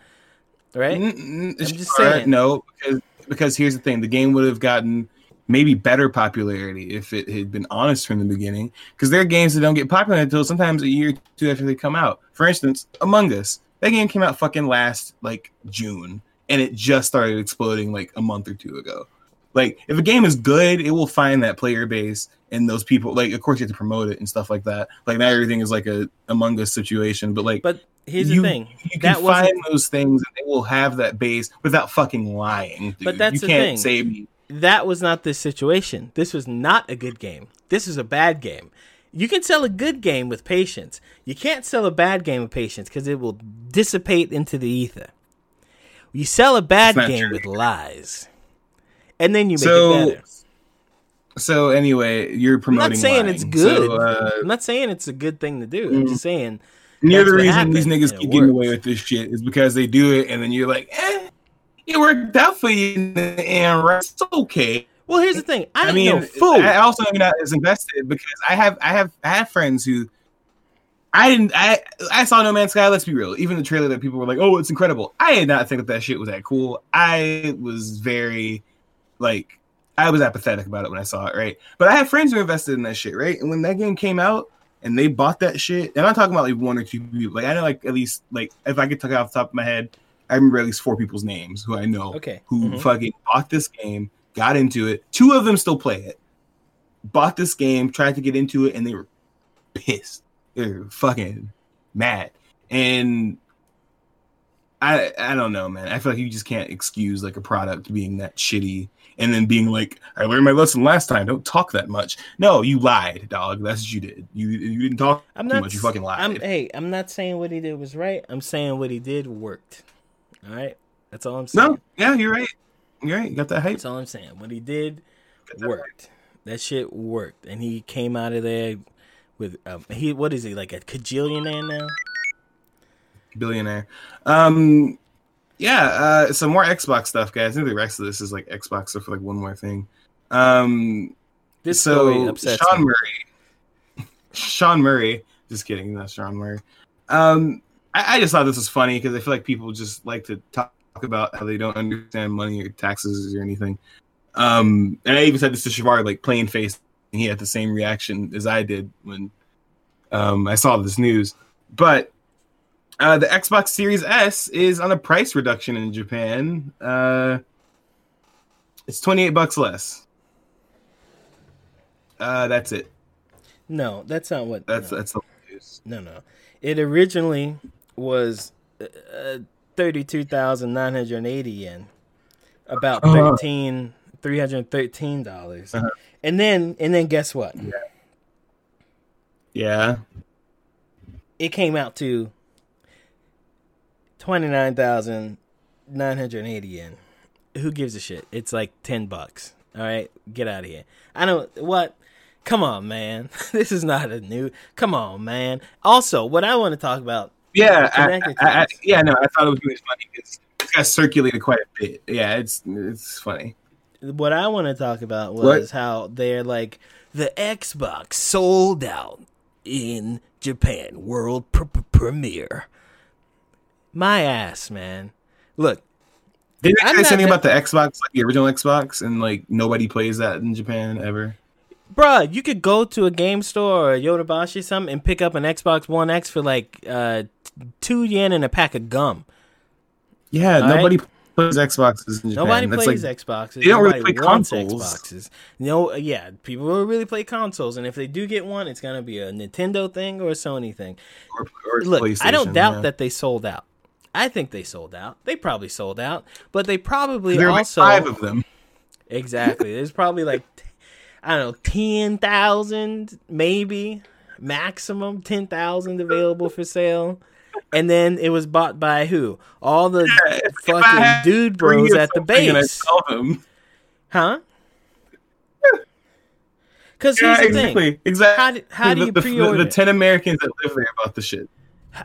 right? Mm, mm, I'm sure, just saying. No, because because here's the thing: the game would have gotten maybe better popularity if it had been honest from the beginning. Because there are games that don't get popular until sometimes a year or two after they come out. For instance, Among Us. That game came out fucking last like June, and it just started exploding like a month or two ago. Like, if a game is good, it will find that player base and those people. Like, of course, you have to promote it and stuff like that. Like, not everything is like a Among Us situation, but like, But here's you, the thing: you can that wasn't find those things and they will have that base without fucking lying. Dude. But that's you the can't thing. say me. that was not this situation. This was not a good game. This is a bad game. You can sell a good game with patience. You can't sell a bad game with patience because it will dissipate into the ether. You sell a bad game true. with lies, and then you make So, it better. So anyway, you're promoting. I'm not saying it's good. So, uh, I'm not saying it's a good thing to do. I'm just saying near that's the what reason these niggas and keep getting away with this shit is because they do it, and then you're like, eh, it worked out for you, and right, it's okay. Well, here's the thing. I, I mean, no fool. I also am not as invested because I have, I have, I have friends who. I didn't. I I saw No Man's Sky. Let's be real. Even the trailer that people were like, "Oh, it's incredible." I did not think that that shit was that cool. I was very, like, I was apathetic about it when I saw it. Right, but I had friends who invested in that shit. Right, and when that game came out and they bought that shit, and I'm talking about like one or two people. Like I know, like at least like if I could talk off the top of my head, I remember at least four people's names who I know Okay. who Mhm. fucking bought this game, got into it. Two of them still play it. Bought this game, tried to get into it, and they were pissed. They were fucking mad. And I I don't know, man. I feel like you just can't excuse like a product being that shitty and then being like, I learned my lesson last time. Don't talk that much. No, you lied, dog. That's what you did. You you didn't talk I'm too not. much. You fucking lied. I'm, hey, I'm not saying what he did was right. I'm saying what he did worked. All right, that's all I'm saying. no, yeah, you're right. You're right. You got that hype. That's all I'm saying. What he did worked. That shit worked, and he came out of there with um, he. What is he like a cajillionaire now? billionaire. Um, yeah, uh, some more Xbox stuff, guys. I think the rest of this is like Xbox stuff for like one more thing. Um, This so Sean me. Murray, Sean Murray. Just kidding, not Sean Murray. Um, I, I just thought this was funny because I feel like people just like to talk about how they don't understand money or taxes or anything. Um, and I even said this to Shavar, like plain face. He had the same reaction as I did when um, I saw this news. but uh, the Xbox Series S is on a price reduction in Japan. Uh, it's twenty eight bucks less. Uh, that's it. No, that's not what. That's no. that's the news. No, no. It originally was uh, thirty-two thousand nine hundred eighty yen, about Uh-huh. thirteen three hundred thirteen dollars, Uh-huh. and then and then guess what? Yeah. It came out to twenty nine thousand nine hundred eighty yen. Who gives a shit? It's like ten bucks. All right, get out of here. I don't what. Come on, man. This is not a new. Come on, man. Also, what I want to talk about Yeah, I, I, I, yeah, no, I thought it was really funny because it's got circulated quite a bit. Yeah, it's it's funny. what I want to talk about was What? how they're like the Xbox sold out in Japan world pr- pr- premiere. My ass, man. Look, they not say anything about the Xbox, like the original Xbox, and like nobody plays that in Japan ever? bruh, you could go to a game store or a Yodobashi or something and pick up an Xbox One X for like uh, two yen and a pack of gum. Yeah, All nobody plays Xboxes in Japan. Nobody That's plays like, Xboxes. they don't really play consoles. Xboxes. No, yeah, people will really play consoles, and if they do get one, it's gonna be a Nintendo thing or a Sony thing. or, or Look, I don't doubt yeah. that they sold out. I think they sold out. They probably sold out, but they probably there like also five of them. exactly. There's probably like I don't know, ten thousand maybe maximum ten thousand available for sale. And then it was bought by who? All the I fucking dude bros at the something and I base, sell them. huh? Because Yeah, here's the exactly, thing: exactly. How do- how do you the, pre-order The, it? the ten Americans that live there about the shit.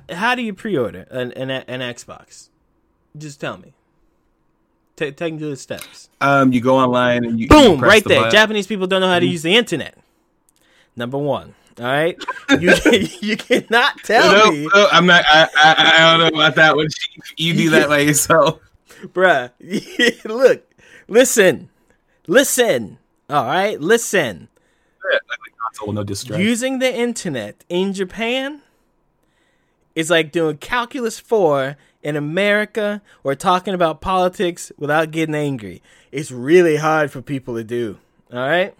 How do you pre-order an an, an Xbox? Just tell me. Ta take me the steps. Um, you go online and you you Boom, press right the there. button. Japanese people don't know how to use the internet. Number one. All right, you you cannot tell No, me, no, I'm not. I, I, I don't know about that one. You do that by yourself. bruh. Look, listen, listen. All right, listen. Console, no. Using the internet in Japan is like doing calculus four in America or talking about politics without getting angry. It's really hard for people to do. All right.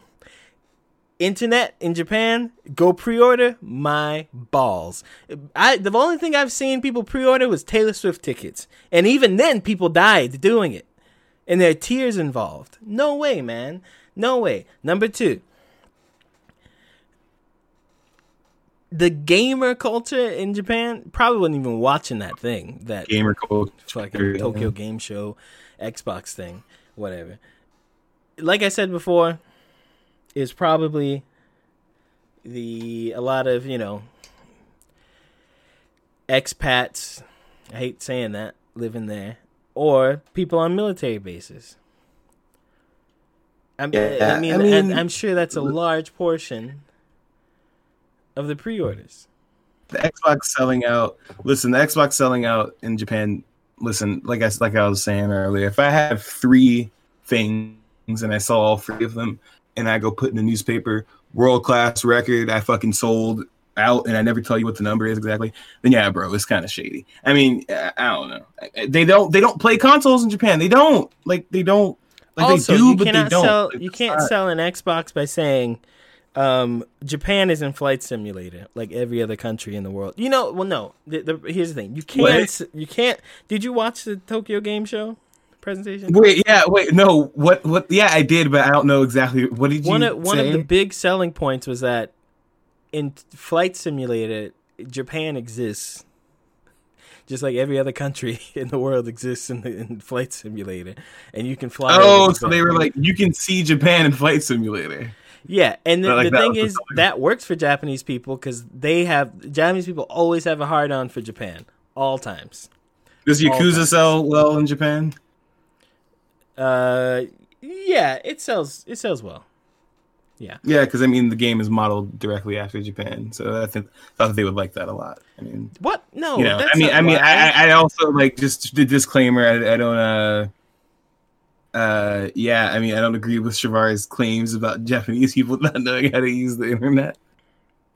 Internet in Japan, go pre-order my balls. I the only thing I've seen people pre-order was Taylor Swift tickets, and even then, people died doing it, and there are tears involved. No way, man. No way. Number two, the gamer culture in Japan probably wasn't even watching that thing. That gamer code. fucking Tokyo Game Show, Xbox thing, whatever. Like I said before, is probably the a lot of you know expats. I hate saying that living there, or people on military bases. I'm, Yeah, I mean, I mean- I'm sure that's a large portion of the pre-orders. the Xbox selling out. Listen, the Xbox selling out in Japan. Listen, like I like I was saying earlier, if I have three things and I sell all three of them, and I go put in the newspaper world class record, I fucking sold out, and I never tell you what the number is exactly. Then yeah, bro, it's kind of shady. I mean, I, I don't know. They don't they don't play consoles in Japan. They don't like they don't. Like also, they do, you but they cannot don't. sell. You can't not- sell an Xbox by saying um, Japan is in Flight Simulator like every other country in the world. You know, well, no. The, the, here's the thing: you can't. S- You can't. Did you watch the Tokyo Game Show presentation? Wait, yeah, wait, no, what, what? Yeah, I did, but I don't know exactly. What did you one of, one of the big selling points was that in Flight Simulator, Japan exists. Just like every other country in the world exists in, the, in Flight Simulator, and you can fly. Oh, so they were like, you can see Japan in Flight Simulator. Yeah, and the, like, the thing was the is that works for Japanese people because they have Japanese people always have a hard on for Japan all times. Does Yakuza time. sell well in Japan? Uh, yeah, it sells it sells well. Yeah, Yeah, because I mean, the game is modeled directly after Japan, so I think thought they would like that a lot. I mean, What? No, you know, that's I mean, I mean. I, I also like just the disclaimer. I, I don't. uh uh yeah i mean i don't agree with Shavar's claims about japanese people not knowing how to use the internet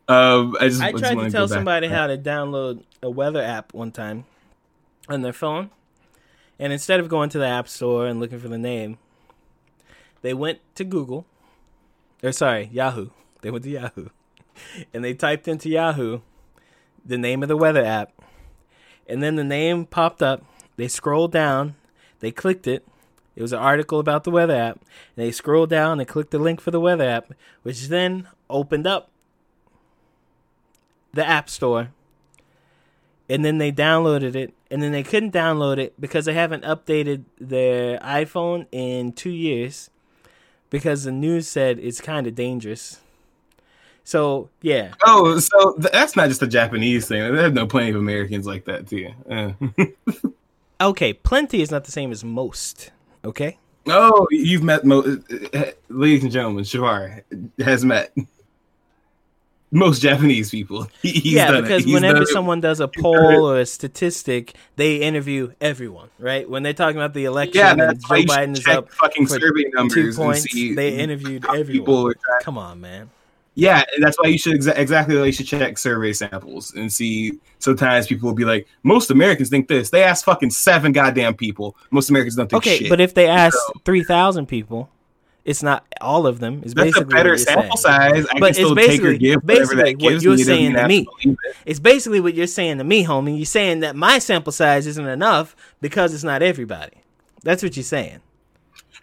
Um, I just I tried wanna tell somebody how to download a weather app one time on their phone, and instead of going to the app store and looking for the name, they went to Google, or sorry, Yahoo. They went to Yahoo, and they typed into Yahoo the name of the weather app, and then the name popped up. They scrolled down, they clicked it. It was an article about the weather app. And they scrolled down and clicked the link for the weather app, which then opened up the App Store. And then they downloaded it, and then they couldn't download it because they haven't updated their iPhone in two years because the news said it's kind of dangerous. So, yeah. Oh, so that's not just a Japanese thing. There's no plenty of Americans like that too. Uh. Okay, plenty is not the same as most. Okay? oh, you've met, mo- ladies and gentlemen, Shavar has met most Japanese people. He's yeah, because whenever someone does a poll or a statistic, they interview everyone, right? When they're talking about the election yeah, that's Joe why you should Biden is up fucking survey two numbers and points, they interviewed everyone. people are trying- Come on, man. Yeah, and that's why you should exa- exactly why you should check survey samples and see. Sometimes people will be like, most Americans think this. They ask fucking seven goddamn people. Most Americans don't think Okay, shit. but if they ask So- three thousand people, it's not all of them. It's that's a basically better what you're sample saying. size. I But it's still take or basically- give basically what you're me. Saying to me. It's basically what you're saying to me, homie. You're saying that my sample size isn't enough because it's not everybody. That's what you're saying.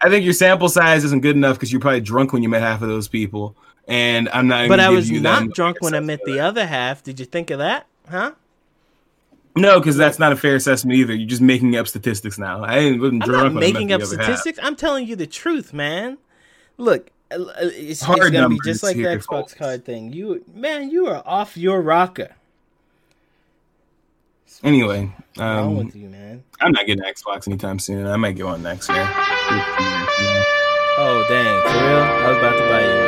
I think your sample size isn't good enough because you're probably drunk when you met half of those people, and I'm not. But I was not drunk when I met the other half. Did you think of that? Huh? No, because that's not a fair assessment either. You're just making up statistics now. I didn't wasn't I'm drunk not when I met making the up other half. statistics. I'm telling you the truth, man. Look, uh, uh, it's, it's gonna be just like the Xbox folks. card thing. You, man, you are off your rocker. Anyway, What's wrong um, with you, man? I'm not getting an Xbox anytime soon. I might get one next year. Oh dang, for real? I was about to buy you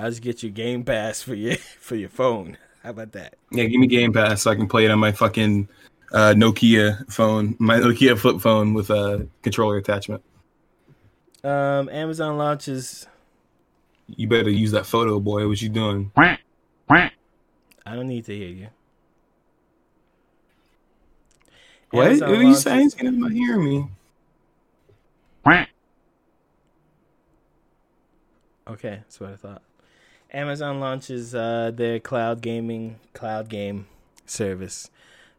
I'll just get you Game Pass for your for your phone. How about that? Yeah, give me Game Pass so I can play it on my fucking uh, Nokia phone, my Nokia flip phone with a controller attachment. Um, Amazon launches. You better use that photo, boy. What you doing? I don't need to hear you. What? Amazon what are you launches- saying? You're not hearing me. Okay, that's what I thought. Amazon launches uh, their cloud gaming cloud game service,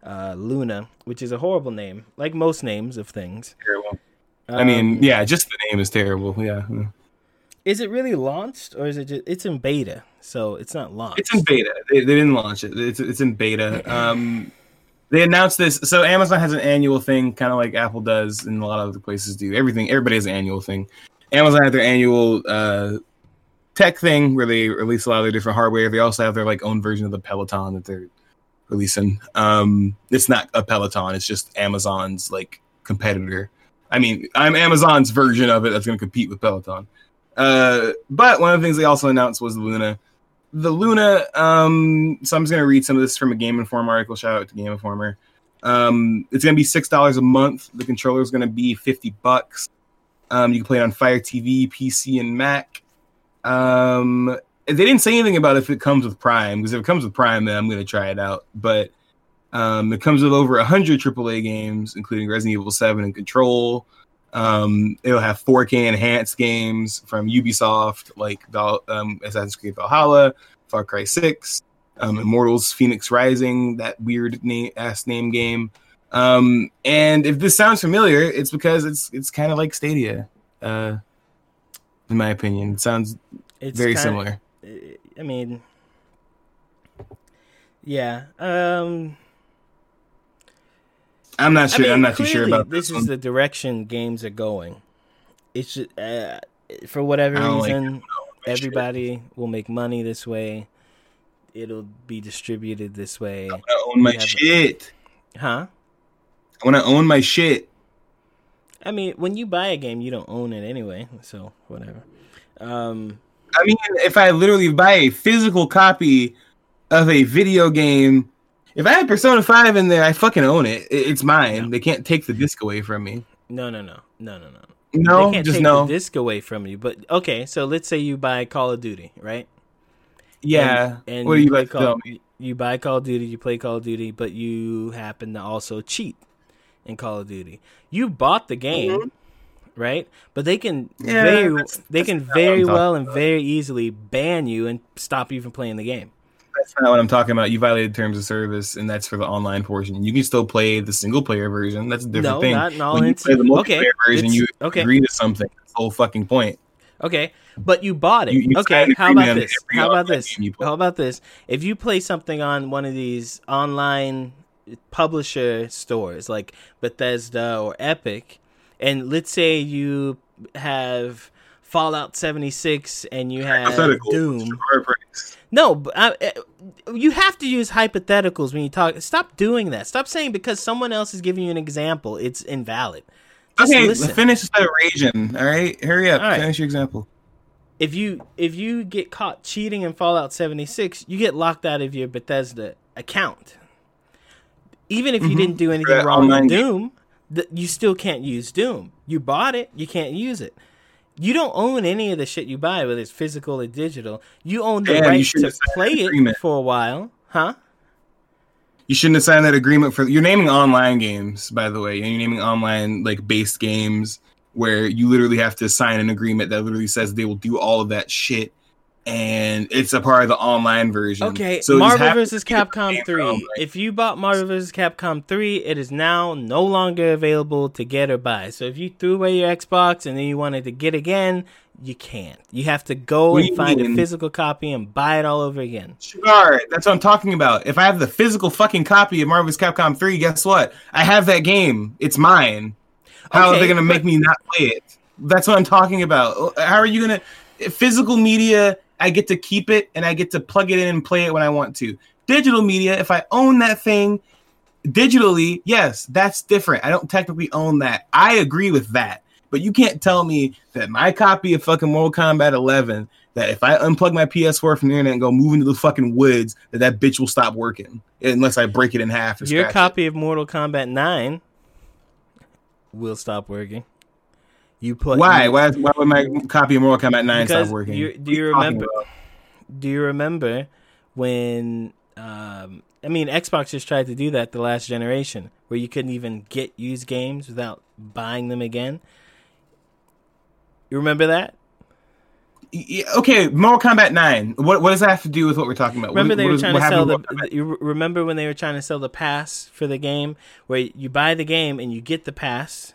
uh, Luna, which is a horrible name, like most names of things. Terrible. I mean, Um, yeah, just the name is terrible. Yeah, is it really launched or is it just? It's in beta, so it's not launched. it's in beta. They, they didn't launch it. It's it's in beta. Um, they announced this. So Amazon has an annual thing, kind of like Apple does, and a lot of other places do. Everything, everybody has an annual thing. Amazon had their annual uh, tech thing where they release a lot of their different hardware. They also have their like own version of the Peloton that they're releasing. Um, it's not a Peloton; it's just Amazon's like competitor. I mean, I'm Amazon's version of it that's going to compete with Peloton. Uh, but one of the things they also announced was the Luna. The Luna. Um, so I'm just going to read some of this from a Game Informer article. Shout out to Game Informer. Um, it's going to be six dollars a month. The controller is going to be fifty bucks. Um, you can play it on Fire TV, PC, and Mac. Um, they didn't say anything about if it comes with Prime because if it comes with Prime, then I'm going to try it out. But um, it comes with over 100 AAA games, including Resident Evil 7 and Control. Um, it'll have 4K enhanced games from Ubisoft, like Val- um, Assassin's Creed Valhalla, Far Cry 6, um, Immortals Phoenix Rising, that weird name ass name game. Um, and if this sounds familiar, it's because it's it's kind of like Stadia, uh, in my opinion. It sounds It's very kinda- similar. I mean, yeah. Um, I'm not I sure. mean, I'm not too sure about this. this. is the direction games are going. It's just, uh, for whatever I don't like reason, shit. everybody will make money this way. It'll be distributed this way, I own my have- shit. huh? I want to own my shit. I mean, when you buy a game, you don't own it anyway, so whatever. Um, I mean, if I literally buy a physical copy of a video game, if I had Persona 5 in there, I fucking own it. It's mine. They can't take the disc away from me. no, no, no, no, no, no. No, they can't just take no. the disc away from you. But okay, so let's say you buy Call of Duty, right? Yeah. And, and what do you like Call? You buy Call of Duty, you play Call of Duty, but you happen to also cheat in Call of Duty. You bought the game, right? But they can Mm-hmm. Yeah, very that's- they that's can very well and about. very easily ban you and stop you from playing the game. That's not what I'm talking about. You violated terms of service, and that's for the online portion. You can still play the single player version. That's a different No, thing. not in all when you play the multiplayer Okay, version, you okay. agree to something. That's the whole fucking point. Okay, but you bought it. You- you okay, how about this? How about this? game you play. How about this? If you play something on one of these online publisher stores like Bethesda or Epic, and let's say you have Fallout 76 and you have Doom. No, but I, uh, you have to use hypotheticals when you talk. Stop doing that. Stop saying because someone else is giving you an example, it's invalid. Just Okay, listen. finish of raging. All right, hurry up. Right. Finish your example. if you if you get caught cheating in Fallout 76, you get locked out of your Bethesda account. Even if you didn't do mm-hmm. anything that wrong with online. Doom, th- you still can't use Doom. You bought it, you can't use it. You don't own any of the shit you buy, whether it's physical or digital. You own the Damn, right to play it for a while, huh? You shouldn't have signed that agreement for. You're naming online games, by the way, and you're naming online like based games where you literally have to sign an agreement that literally says they will do all of that shit, and it's a part of the online version. Okay, so Marvel vs. to be the Capcom game for 3. online. If you bought Marvel vs. Capcom 3, it is now no longer available to get or buy. So if you threw away your Xbox and then you wanted to get again, you can't. You have to go What and find a physical copy and buy it all over again. Sure, that's what I'm talking about. If I have the physical fucking copy of Marvel vs. Capcom 3, guess what? I have that game. It's mine. How are they going to make me not play it? That's what I'm talking about. How are you going to physical media? I get to keep it and I get to plug it in and play it when I want to. Digital media, if I own that thing digitally, yes, that's different. I don't technically own that. I agree with that. But you can't tell me that my copy of fucking Mortal Kombat 11 that if I unplug my PS4 from the internet and go move into the fucking woods, that that bitch will stop working unless I break it in half. Or Your scratch it. copy of Mortal Kombat 9 will stop working. You put Why? you- Why? Why would my copy of Mortal Kombat 9 Because stop working? you- do you remember- Do you remember when? Um, I mean, Xbox just tried to do that the last generation, where you couldn't even get used games without buying them again. You remember that? Y- Okay, Mortal Kombat 9. What, what does that have to do with what we're talking about? Remember What- they were trying what to sell the. You remember when they were trying to sell the pass for the game, where you buy the game and you get the pass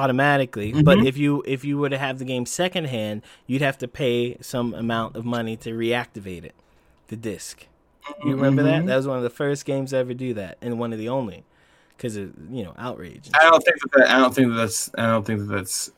automatically, but Mhm. if you if you were to have the game secondhand, you'd have to pay some amount of money to reactivate it, the disc. You remember that? Mhm. That was one of the first games to ever do that, and one of the only, because of you know outrage. I don't think that, that I don't think that that's I don't think that that's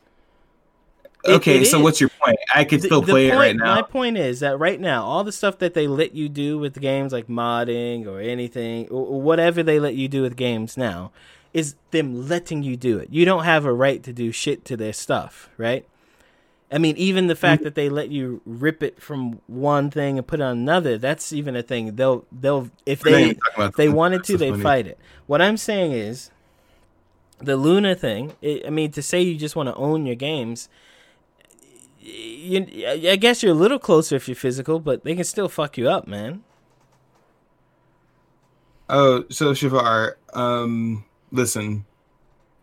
Okay, it so is. what's your point? I could still the play it right now. My point is that right now, all the stuff that they let you do with games like modding or anything, or whatever they let you do with games now, is them letting you do it. You don't have a right to do shit to their stuff, right? I mean, even the fact that they let you rip it from one thing and put it on another, that's even a thing. They'll they'll if they even talking about if they wanted to, they'd fight it. What I'm saying is the Luna thing. It, I mean, to say you just want to own your games, you, I guess you're a little closer if you're physical, but they can still fuck you up, man. Oh, so Shavar, um, listen,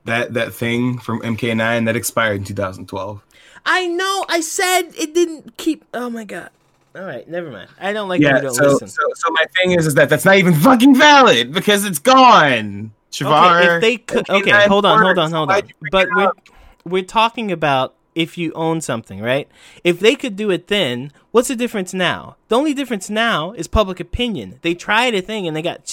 that that thing from MK9 that expired in 2012. I know. I said it didn't keep. Oh my god. All right, never mind. I don't like yeah, you don't so, listen. so so my thing is is that that's not even fucking valid because it's gone. Shavar, Okay, if they could, okay, hold on, hold on, hold on. But we're we're talking about if you own something, right? If they could do it then, what's the difference now? The only difference now is public opinion. They tried a thing and they got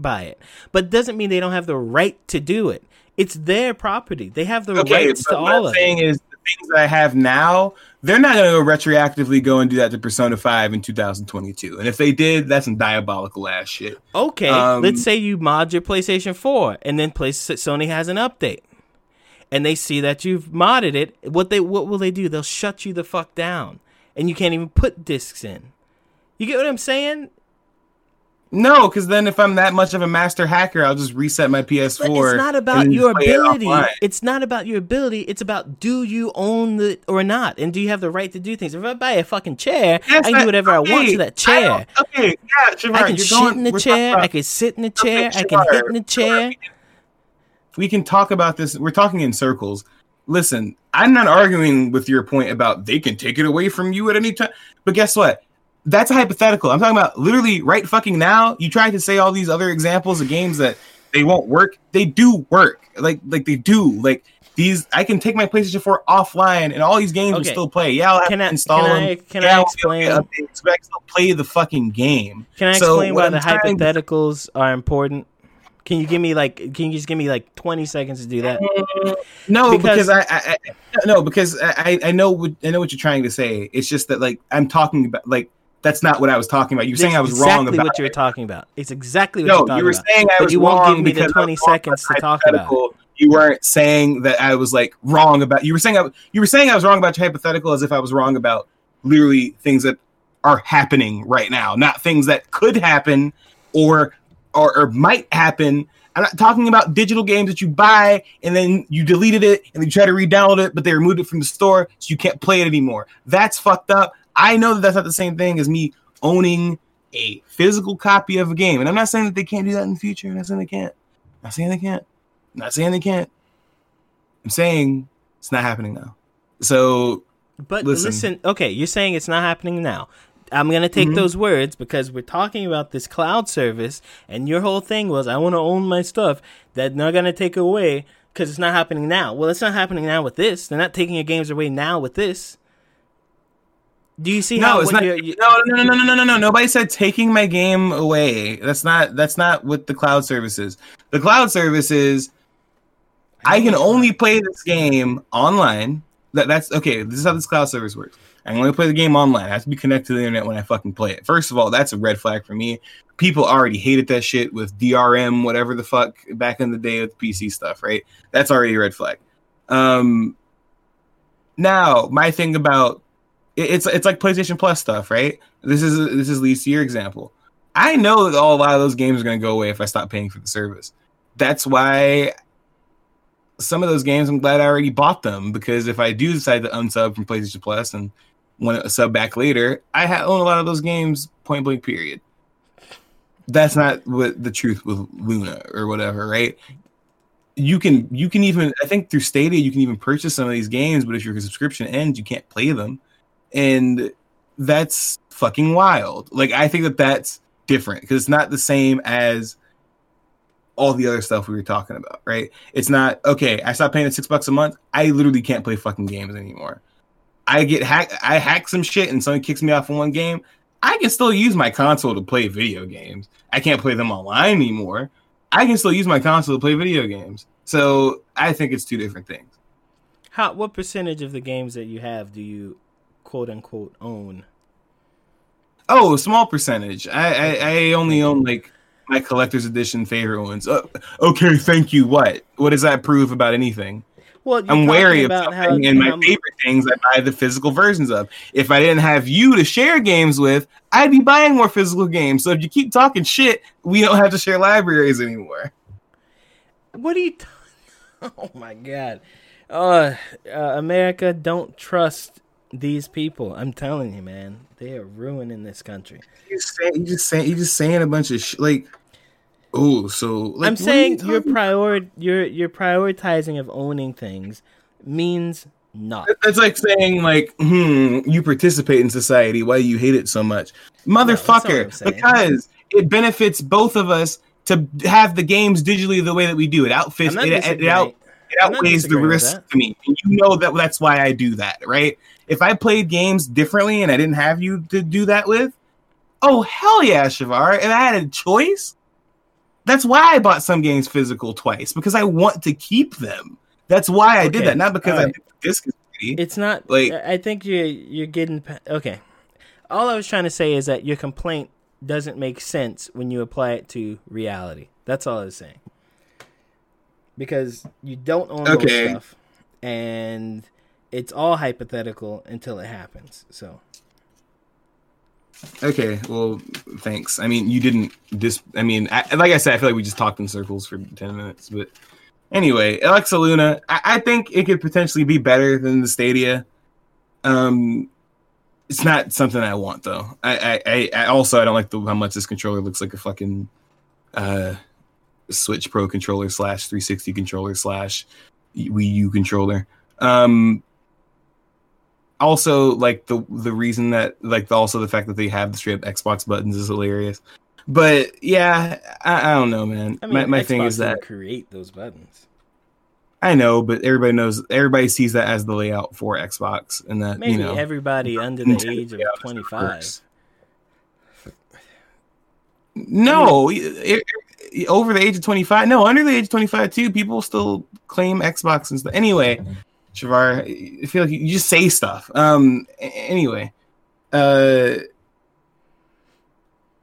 by it, but doesn't mean they don't have the right to do it. It's their property. They have the okay, rights to all of saying it. is the things I have now, they're not going to retroactively go and do that to Persona 5 in 2022. And if they did, that's some diabolical ass shit. Okay, um, let's say you mod your PlayStation 4 and then play, Sony has an update. And they see that you've modded it. What they what will they do? They'll shut you the fuck down. And you can't even put discs in. You get what I'm saying? No, because then if I'm that much of a master hacker, I'll just reset my PS4. But it's not about your play it ability. It's not about your ability. It's about do you own the or not, and do you have the right to do things. If I buy a fucking chair, Yes, I can do whatever I want to that chair. Okay, yeah, Shavar, I can you're shit going, in the chair. about- I can sit in the chair. Okay, I can hit in the chair. we can talk about this. We're talking in circles. Listen, I'm not arguing with your point about they can take it away from you at any time. But guess what? That's a hypothetical. I'm talking about literally right fucking now. You tried to say all these other examples of games that they won't work. They do work. Like like they do. Like these I can take my PlayStation 4 offline and all these games will still play. Yeah, I'll have Can to I- install can them. I- can yeah, I I'll be explain- able to get updates, but I still play the fucking game. Can I explain why I'm the trying hypotheticals are important? Can you give me like? Can you just give me like twenty seconds to do that? Mm, no, Because- because, I, I, I no because I I know what I know what you're trying to say. It's just that like I'm talking about like that's not what I was talking about. You're saying I was exactly wrong about what you were talking about. It's exactly what No, you're talking you were about. saying I But was you won't wrong give me the because 20 seconds to talk about it. You weren't saying that I was like wrong about. You were saying I, you were saying I was wrong about your hypothetical as if I was wrong about literally things that are happening right now, not things that could happen or or, or might happen. I'm not talking about digital games that you buy and then you deleted it and you try to re-download it, but they removed it from the store, so you can't play it anymore. That's fucked up. I know that that's not the same thing as me owning a physical copy of a game, and I'm not saying that they can't do that in the future. I'm not saying they can't. I'm not saying they can't. I'm not saying they can't. I'm saying it's not happening now. So But listen. Listen. okay, you're saying it's not happening now. I'm gonna take Mhm. those words because we're talking about this cloud service, and your whole thing was I want to own my stuff. That they're not gonna take away because it's not happening now. Well, it's not happening now with this. They're not taking your games away now with this. Do you see how no, it's not. you- no, no, no, no, no, no, no, no. Nobody said taking my game away. That's not. That's not what the cloud services. The cloud services. is I can only play this game online. That, that's okay. This is how this cloud service works. I can only play the game online. I have to be connected to the internet when I fucking play it. First of all, that's a red flag for me. People already hated that shit with DRM, whatever the fuck, back in the day with PC stuff, right? That's already a red flag. Um, now, my thing about it's it's like PlayStation Plus stuff, right? This is this is leads to your example. I know that all, a lot of those games are going to go away if I stop paying for the service. That's why some of those games I'm glad I already bought them because if I do decide to unsub from PlayStation Plus and want to sub back later, I ha- own a lot of those games point blank. Period. That's not what the truth with Luna or whatever, right? You can you can even I think through Stadia you can even purchase some of these games, but if your subscription ends, you can't play them, and that's fucking wild. Like I think that that's different because it's not the same as all the other stuff we were talking about, right? It's not okay. I stopped paying the six bucks a month. I literally can't play fucking games anymore. I get hack. I hack some shit, and someone kicks me off in one game. I can still use my console to play video games. I can't play them online anymore. I can still use my console to play video games. So I think it's two different things. how what percentage of the games that you have do you quote unquote own? Oh, a small percentage. I I, I only own like my collector's edition favorite ones. Uh, okay, thank you. What? What does that prove about anything? Well, I'm wary of about how- and my how- favorite things I buy the physical versions of. If I didn't have you to share games with, I'd be buying more physical games. So if you keep talking shit, we don't have to share libraries anymore. What are you? T- oh my god, uh, uh, America, don't trust these people. I'm telling you, man, they are ruining this country. You just saying, you just saying, you just saying a bunch of shit. Like, oh, so like, I'm saying you prior your your prioritizing of owning things means not. That's like saying, like, hmm, you participate in society. Why do you hate it so much, that's not what I'm motherfucker? saying. because it benefits both of us to have the games digitally the way that we do. It outfits. It, it, out, it I'm not outweighs the risk to me. And you know that that's why I do that, right? If I played games differently and I didn't have you to do that with, oh hell yeah, Shavar! And I had a choice. That's why I bought some games physical twice because I want to keep them. That's why I did that, not because I think the disc is pretty. It's not Like- like I think you're you're getting okay. All I was trying to say is that your complaint doesn't make sense when you apply it to reality. That's all I was saying. Because you don't own Okay. those stuff, and it's all hypothetical until it happens. So Okay, well, thanks. I mean, you didn't dis. I mean, I, like I said, I feel like we just talked in circles for ten minutes. But anyway, Alexa Luna, I, I think it could potentially be better than the Stadia. Um, it's not something I want though. I, I, I, I also I don't like the, how much this controller looks like a fucking uh Switch Pro controller slash 360 controller slash Wii U controller. Um, also like the the reason that like also the fact that they have the straight up Xbox buttons is hilarious. But yeah, I, I don't know, man. I mean, my my Xbox thing is that create those buttons. I know, but everybody knows everybody sees that as the layout for Xbox, and that Maybe you know everybody under the age of twenty five. the No, it- it- over the age of 25. No, under the age of 25 too. People still claim Xbox and stuff. Anyway, Shavar, I feel like you just say stuff. Um. Anyway, uh,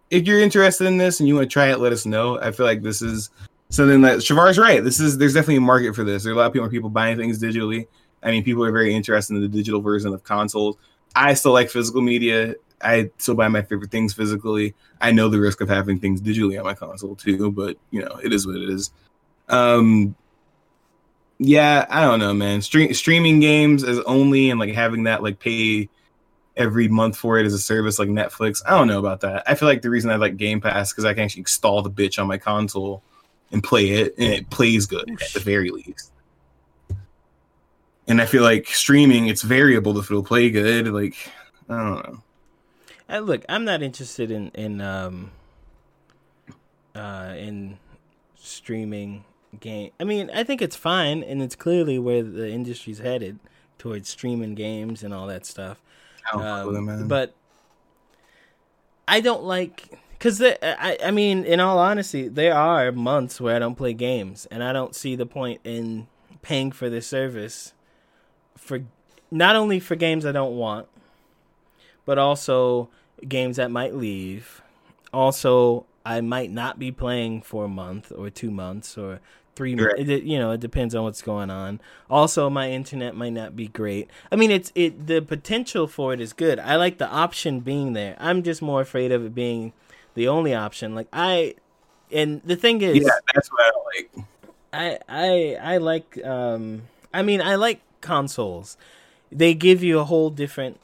if you're interested in this and you want to try it, let us know. I feel like this is something that Shavar's right. This is there's definitely a market for this. There are a lot of people people buying things digitally. I mean, people are very interested in the digital version of consoles. I still like physical media. I still buy my favorite things physically. I know the risk of having things digitally on my console too, but you know, it is what it is. Um yeah, I don't know, man. Stream, streaming games as only and like having that like pay every month for it as a service like Netflix. I don't know about that. I feel like the reason I like Game Pass because I can actually install the bitch on my console and play it, and it plays good at the very least. And I feel like streaming, it's variable if it'll play good. Like I don't know. Uh, look, I'm not interested in in um uh in streaming game. I mean, I think it's fine, and it's clearly where the industry's headed towards streaming games and all that stuff. I don't fuck with it, Um, but I don't like because I I mean, in all honesty, there are months where I don't play games, and I don't see the point in paying for the service for not only for games I don't want, but also games that might leave. Also, I might not be playing for a month or two months or three months. Right. It, you know, it depends on what's going on. Also, my internet might not be great. I mean, it's it the potential for it is good. I like the option being there. I'm just more afraid of it being the only option. Like I, and the thing is, yeah, that's what I like. I I I like um I mean I like consoles. They give you a whole different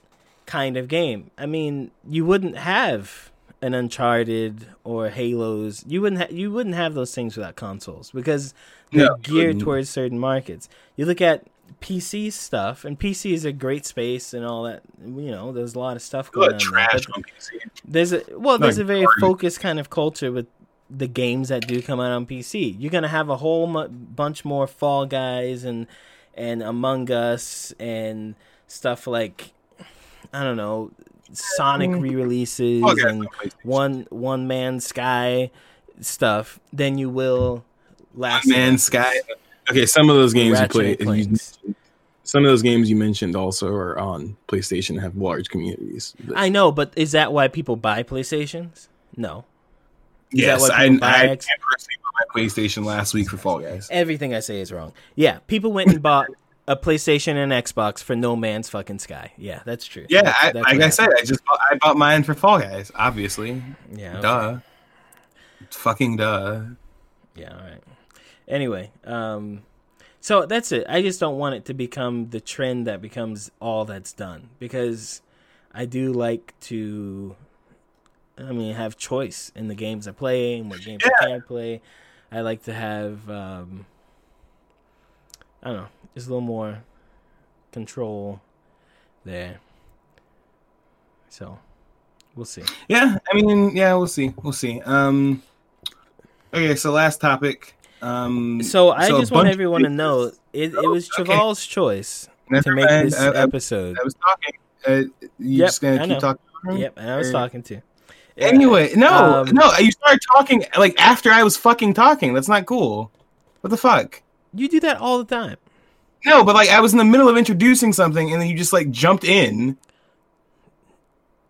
kind of game. I mean, you wouldn't have an Uncharted or Halos. You wouldn't ha- you wouldn't have those things without consoles because they're No, geared towards certain markets. You look at PC stuff, and PC is a great space and all that. You know, there's a lot of stuff going on. trash but- on PC. there's a well, there's Like a very focused kind of culture with the games that do come out on PC. You're gonna have a whole mu- bunch more Fall Guys and and Among Us and stuff like I don't know Sonic um, re-releases Fall Guys and one one man Sky stuff than you will last Man. Sky. Okay, some of those games Ratchet you play. You, some of those games you mentioned also are on PlayStation and have large communities. But- I know, but is that why people buy PlayStations? No. Is that yes, why I, people buy I X- personally bought my PlayStation last week for Fall Guys. Everything I say is wrong. Yeah, people went and bought a PlayStation and Xbox for No Man's fucking Sky. Yeah, that's true. Yeah, That's- I, that's like I said. I just bought, I bought mine for Fall Guys. Obviously, Yeah. okay. duh, fucking duh. Yeah. All right. Anyway, um, so that's it. I just don't want it to become the trend that becomes all that's done because I do like to. I mean, have choice in the games I play and what games I can play. I like to have, um, I don't know, It's a little more control there. So, we'll see. Yeah, I mean, yeah, we'll see, we'll see. Um, okay, so last topic. Um, So I a just want everyone to know it, it was Okay. Choice Never to make mind, this I- I- episode. I was talking. Uh, you Yep, just gonna I keep know. talking. Yep, and I was Or- talking to. Anyway, no, Um, no, you started talking like after I was fucking talking. That's not cool. What the fuck? You do that all the time. No, but like I was in the middle of introducing something and then you just like jumped in.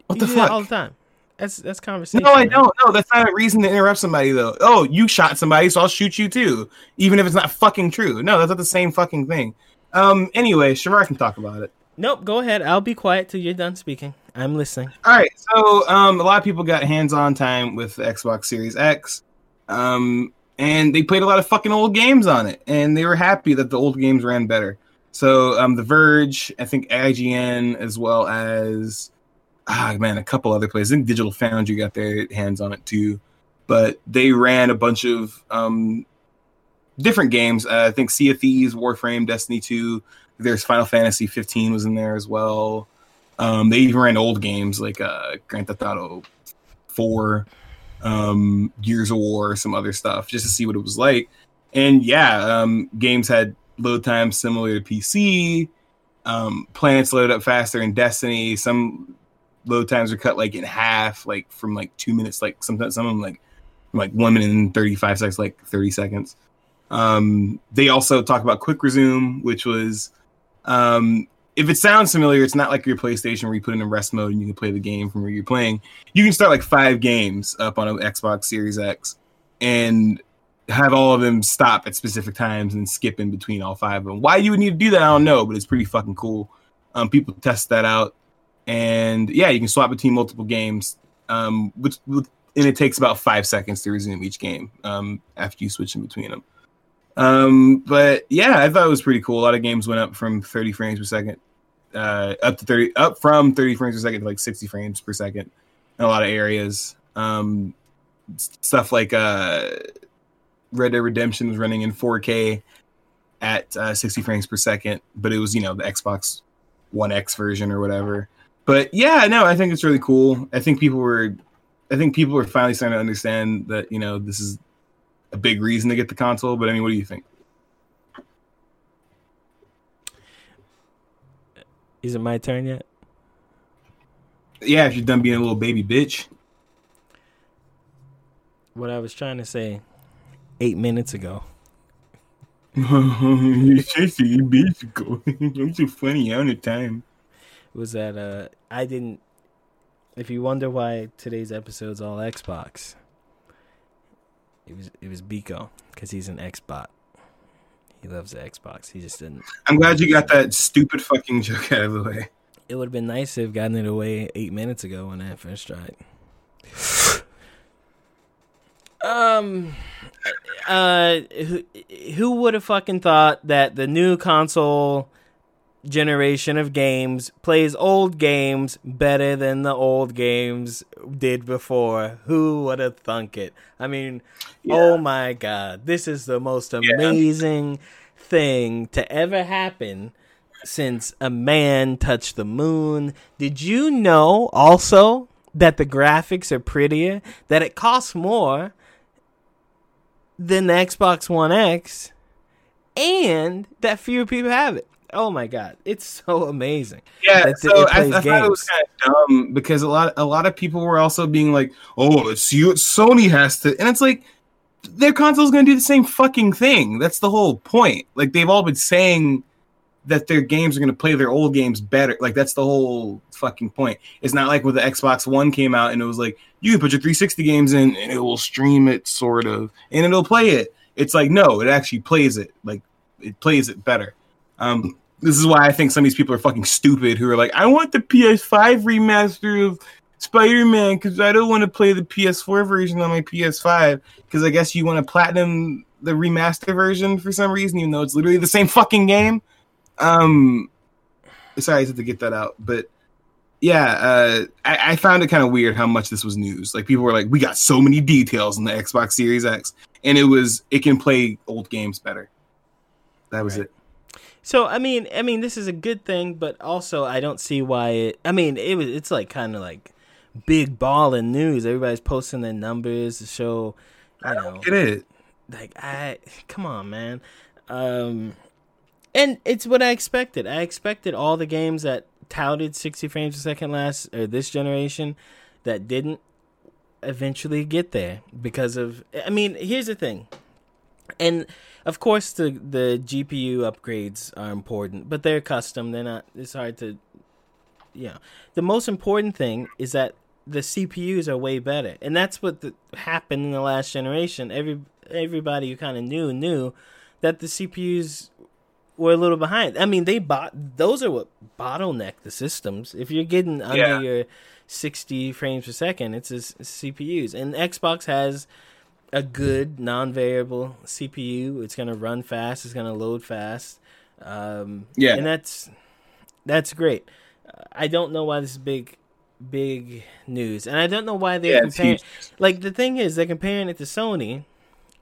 What you the do that fuck? all the time. That's that's conversation. No, I don't. No, that's not a reason to interrupt somebody though. Oh, you shot somebody, so I'll shoot you too, even if it's not fucking true. No, that's not the same fucking thing. Um. Anyway, Shavar can talk about it. Nope. Go ahead. I'll be quiet till you're done speaking. I'm listening. All right, so um, a lot of people got hands-on time with the Xbox Series X, um, and they played a lot of fucking old games on it, and they were happy that the old games ran better. So, um, The Verge, I think IGN, as well as ah man, a couple other places. I think Digital Foundry got their hands on it too, but they ran a bunch of um, different games. Uh, I think Sea of Thieves, Warframe, Destiny 2. There's Final Fantasy 15 was in there as well. Um, they even ran old games like uh, Grand Theft Auto 4, um, Gears of War, some other stuff, just to see what it was like. And yeah, um, games had load times similar to PC. Um, planets load up faster in Destiny. Some load times are cut like in half, like from like two minutes, like sometimes some of them like like one minute and 35 seconds, like 30 seconds. Um, they also talk about quick resume, which was um, if it sounds familiar, it's not like your PlayStation where you put it in rest mode and you can play the game from where you're playing. You can start like five games up on an Xbox Series X and have all of them stop at specific times and skip in between all five of them. Why you would need to do that, I don't know, but it's pretty fucking cool. Um, people test that out, and yeah, you can swap between multiple games. Um, which, and it takes about five seconds to resume each game um, after you switch in between them. Um, but yeah, I thought it was pretty cool. A lot of games went up from 30 frames per second, uh, up to 30, up from 30 frames per second to like 60 frames per second in a lot of areas. Um, stuff like uh, Red Dead Redemption was running in 4K at uh, 60 frames per second, but it was you know the Xbox One X version or whatever. But yeah, no, I think it's really cool. I think people were, I think people are finally starting to understand that you know this is a big reason to get the console. But I mean, what do you think? Is it my turn yet? Yeah, if you're done being a little baby bitch. What I was trying to say eight minutes ago. You're such a bitch. I'm so funny all the time. was that uh I didn't if you wonder why today's episode's all Xbox, it was it was Biko because he's an Xbot. He loves the Xbox. He just didn't. I'm glad you got that stupid fucking joke out of the way. It would have been nice to have gotten it away eight minutes ago when I first tried. um, uh, who, who would have fucking thought that the new console generation of games plays old games better than the old games did before. Who would have thunk it? I mean, Yeah. oh my god, this is the most amazing thing to ever happen since a man touched the moon. Did you know also that the graphics are prettier? That it costs more than the Xbox One X? And that fewer people have it. Oh my god, it's so amazing. Yeah, so I, I thought it was kind of dumb because a lot a lot of people were also being like, "Oh, it's you. Sony has to," and it's like their console's going to do the same fucking thing. That's the whole point. Like they've all been saying that their games are going to play their old games better. Like that's the whole fucking point. It's not like when the Xbox One came out and it was like you can put your 360 games in and it will stream it sort of and it'll play it. It's like no, it actually plays it. Like it plays it better. Um, this is why I think some of these people are fucking stupid who are like, I want the PS5 remaster of Spider Man because I don't want to play the PS4 version on my PS5 because I guess you want to platinum the remaster version for some reason, even though it's literally the same fucking game. Um, sorry, I had to get that out, but yeah, uh, I, I found it kind of weird how much this was news. Like people were like, "We got so many details in the Xbox Series X," and it was it can play old games better. That was Right. it. So I mean, I mean, this is a good thing, but also I don't see why it. I mean, it was it's like kind of like big ball in news. Everybody's posting their numbers to show, you know, Get it? like I come on, man. Um, and it's what I expected. I expected all the games that touted 60 frames a second last or this generation that didn't eventually get there because of I mean, here's the thing. And of course the the GPU upgrades are important, but they're custom. They're not it's hard to you know. The most important thing is that the CPUs are way better. And that's what the, happened in the last generation. Every everybody who kind of knew knew that the CPUs were a little behind. I mean, they bought those are what bottleneck the systems. If you're getting under Yeah. your 60 frames per second, it's just CPUs. And Xbox has a good non-variable CPU. It's gonna run fast. It's gonna load fast. Um, Yeah. and that's that's great. I don't know why this is big, big news, and I don't know why they're Yeah, comparing. Like the thing is, they're comparing it to Sony,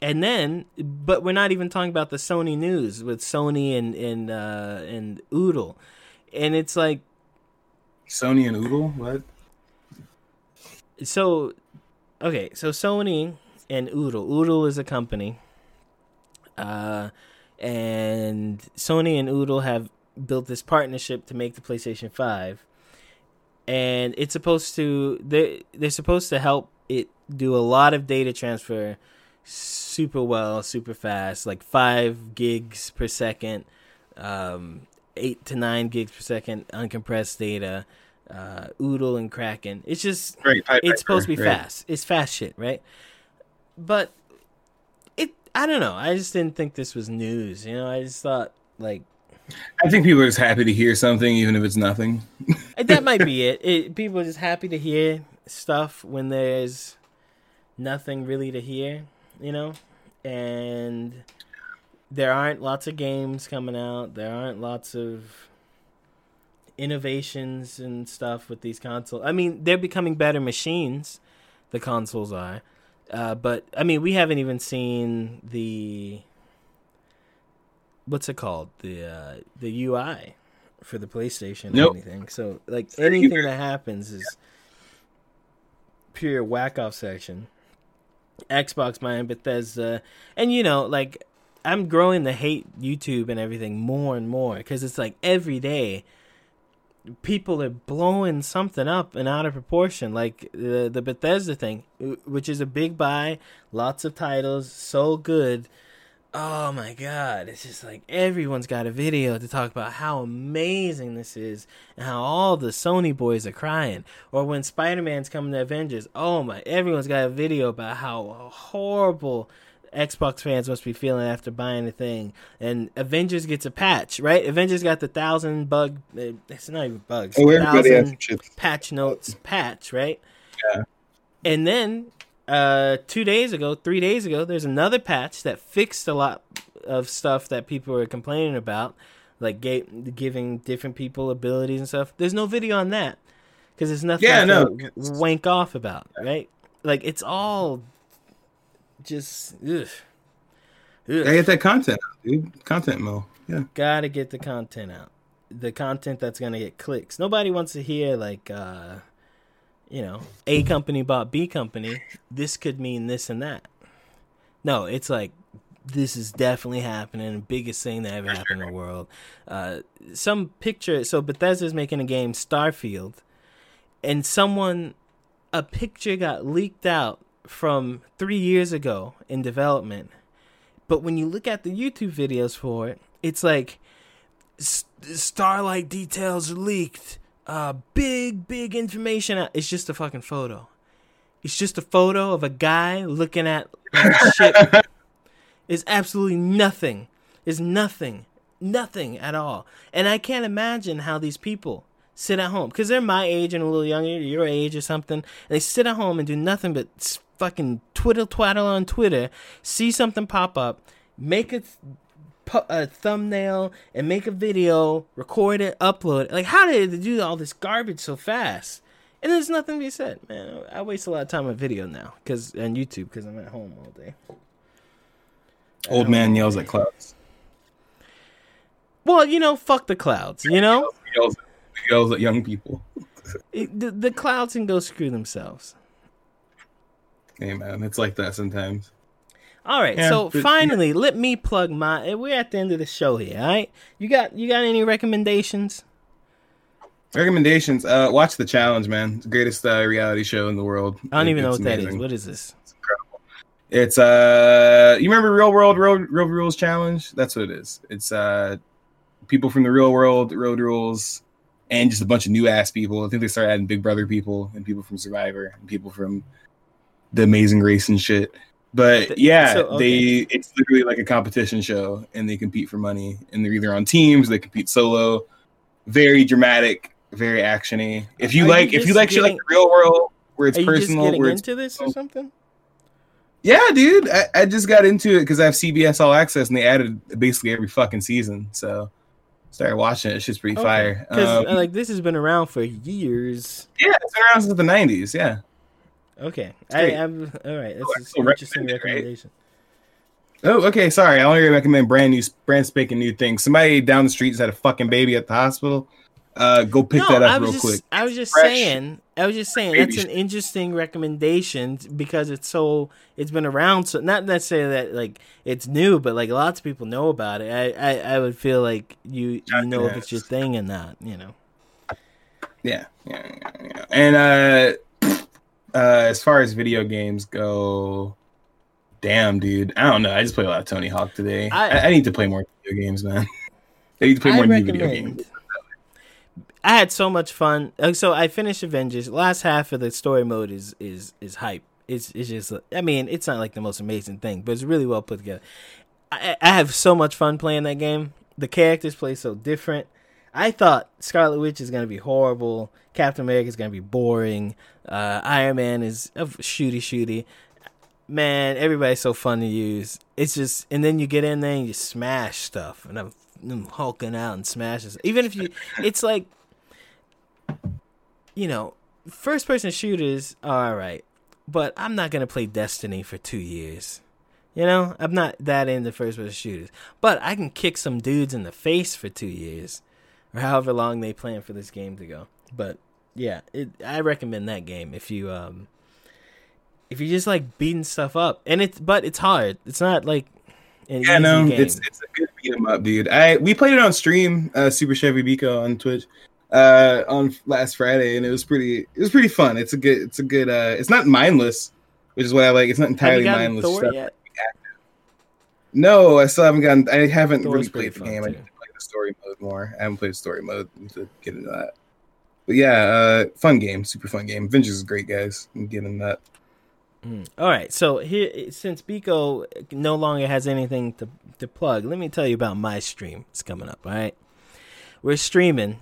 and then, but we're not even talking about the Sony news with Sony and and uh, and Oodle, and it's like Sony and Oodle. What? so. Okay, so Sony and Oodle. Oodle is a company, uh, and Sony and Oodle have built this partnership to make the PlayStation Five, and it's supposed to they they're supposed to help it do a lot of data transfer super well, super fast, like five gigs per second, um, eight to nine gigs per second uncompressed data. Uh, Oodle and Kraken. It's just Great. It's supposed to be right. fast. It's fast shit, right? But it, I don't know. I just didn't think this was news. You know, I just thought like I think people are just happy to hear something, even if it's nothing. Uh, that might be it. it. People are just happy to hear stuff when there's nothing really to hear, you know, and there aren't lots of games coming out. There aren't lots of innovations and stuff with these consoles. I mean, they're becoming better machines. The consoles are, uh, but I mean, we haven't even seen the what's it called the uh, the UI for the PlayStation Nope. or anything. So like anything that happens is pure whack off section. Xbox buying Bethesda, and you know, like I'm growing to hate YouTube and everything more and more because it's like every day people are blowing something up and out of proportion, like the the Bethesda thing, which is a big buy, lots of titles, so good. Oh my god, it's just like everyone's got a video to talk about how amazing this is and how all the Sony boys are crying. Or when Spider Man's coming to Avengers, oh my, everyone's got a video about how horrible Xbox fans must be feeling after buying the thing. And Avengers gets a patch, right? Avengers got the thousand bug, uh, it's not even bugs, Oh, everybody has chips. patch notes patch, right? Yeah. And then uh, two days ago, three days ago, there's another patch that fixed a lot of stuff that people were complaining about, like ga- giving different people abilities and stuff. There's no video on that because there's nothing Yeah, to no. wank off about, right? Like it's all just ugh. Ugh. I get that content, dude. Content mo. Yeah. gotta get the content out the content that's gonna get clicks nobody wants to hear like uh you know a company bought b company this could mean this and that no it's like this is definitely happening biggest thing that ever happened in the world uh some picture so bethesda's making a game starfield and someone a picture got leaked out from three years ago in development but when you look at the YouTube videos for it, it's like Starlight details leaked. Uh, big, big information. It's just a fucking photo. It's just a photo of a guy looking at like, a ship. It's absolutely nothing. It's nothing. Nothing at all. And I can't imagine how these people sit at home because they're my age and a little younger, your age or something. They sit at home and do nothing but fucking twiddle twaddle on Twitter, see something pop up, make a, th- pu- a thumbnail, and make a video, record it, upload it. Like, how did they do all this garbage so fast? And there's nothing to be said, man. I waste a lot of time on video now, cause on YouTube, because I'm at home all day. Old man yells at clouds. Well, you know, fuck the clouds. You know, Yells, yells at young people. It- the, the clouds can go screw themselves. Hey man, it's like that sometimes. All right, Yeah, so but- finally, let me plug my. We're at the end of the show here. All right, you got you got any recommendations? Recommendations. Uh, watch the challenge, man. It's the greatest uh, reality show in the world. I don't It- even know it's what that is. What is this? It's uh, you remember Real World Road Road Rules Challenge? That's what it is. It's uh, people from the real world, Road Rules, and just a bunch of new ass people. I think they started adding Big Brother people and people from Survivor and people from The Amazing Race and shit. But yeah, so, okay. they it's literally like a competition show, and they compete for money, and they're either on teams, they compete solo. Very dramatic, very actiony. If you Are you like, if you like shit like the real world, where it's you personal, getting where it's into this or something? yeah, dude. I, I just got into it because I have CBS All Access, and they added basically every fucking season. So started watching it. It's just pretty fire. Because Um, like this has been around for years. yeah, it's been around since the '90s. Yeah. Okay. I, I'm all right. That's Oh, an interesting recommend it, right? recommendation. Oh, okay. Sorry, I only recommend brand new, brand spanking new things. Somebody down the street just had a fucking baby at the hospital. Uh, go pick no, that up I was real just, quick. I was just Fresh saying. I was just saying baby that's an interesting recommendation because it's so it's been around. So not necessarily that like it's new, but like lots of people know about it. I I, I would feel like you you know if it's your thing or not. You know. Yeah, yeah, yeah, yeah. And uh, uh, as far as video games go, damn, dude, I don't know. I just play a lot of Tony Hawk today. I- I, I need to play more video games, man. I need to play more new video games. I had so much fun. So I finished Avengers. Last half of the story mode is is is hype. It's it's just. I mean, it's not like the most amazing thing, but it's really well put together. I, I have so much fun playing that game. The characters play so different. I thought Scarlet Witch is gonna be horrible. Captain America is gonna be boring. Uh, Iron Man is uh, shooty shooty. Man, everybody's so fun to use. It's just, and then you get in there and you smash stuff, and I'm, I'm hulking out and smashing. Even if you, it's like you know, first person shooters are alright, but I'm not gonna play Destiny for two years. You know, I'm not that into first person shooters. But I can kick some dudes in the face for two years. Or however long they plan for this game to go. But yeah, it, I recommend that game if you um if you just like beating stuff up. And it's but it's hard. It's not like an Yeah, no, game. it's it's a good beat 'em up, dude. I we played it on stream, uh, Super Chevy Biko on Twitch, uh, on last Friday, and it was pretty. It was pretty fun. It's a good. It's a good. Uh, it's not mindless, which is what I like. It's not entirely mindless stuff. yet? No, I still haven't gotten. I haven't Thor's really played the game. I too. need to play the story mode more. I haven't played story mode. To get into that. But yeah, uh, fun game, super fun game. Avengers is great, guys. I'm getting that. Mm. All right, so here since Biko no longer has anything to to plug, let me tell you about my stream. It's coming up. All right, we're streaming.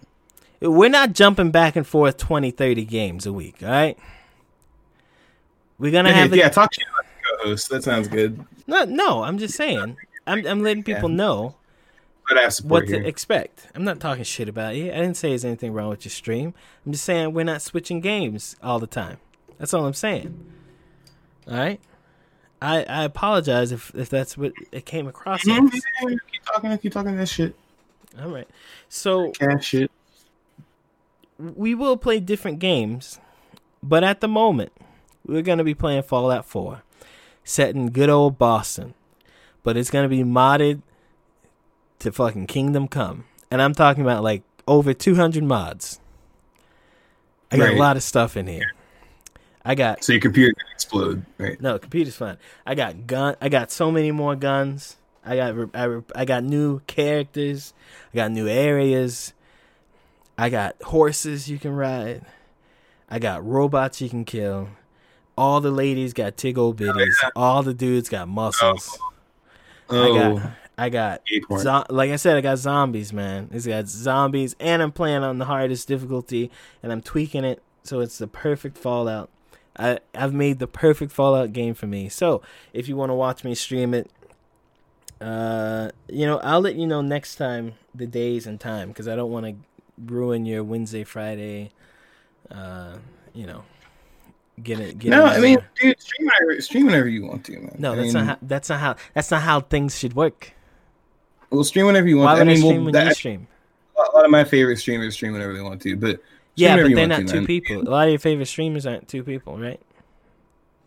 We're not jumping back and forth 20, 30 games a week. All right, we're gonna have a, yeah, talk about the co-host. That sounds good. no, no. I'm just saying. I'm I'm letting people Yeah. know But I have support what here. to expect. I'm not talking shit about you. I didn't say there's anything wrong with your stream. I'm just saying we're not switching games all the time. That's all I'm saying. All right. I I apologize if if that's what it came across Mhm. as. keep talking. Keep talking that shit. All right. So Cash shit. we will play different games, but at the moment we're gonna be playing Fallout 4, set in good old Boston, but it's gonna be modded to fucking Kingdom Come, and I'm talking about like over 200 mods. I got Right. a lot of stuff in here. I got So your computer can explode, right? no computer's fine. I got gun. I got so many more guns. I got I, I got new characters. I got new areas. I got horses you can ride. I got robots you can kill. All the ladies got tiggle bitties. All the dudes got muscles. I Oh, got I got zo- like I said, I got zombies, man. It's got zombies, and I'm playing on the hardest difficulty, and I'm tweaking it so it's the perfect Fallout. I I've made the perfect Fallout game for me. So if you want to watch me stream it, uh, you know, I'll let you know next time the days and time because I don't want to ruin your Wednesday, Friday. Uh, you know, get it. Get no, it I mean, dude, stream whenever, stream whenever you want to, man. no, I that's mean, not how. That's not how. That's not how things should work. We'll stream whenever you want. Why to. would I I, mean, stream we'll, when that, you stream? a lot of my favorite streamers stream whenever they want to, but Yeah, but they're not to, two people. A lot of your favorite streamers aren't two people, right?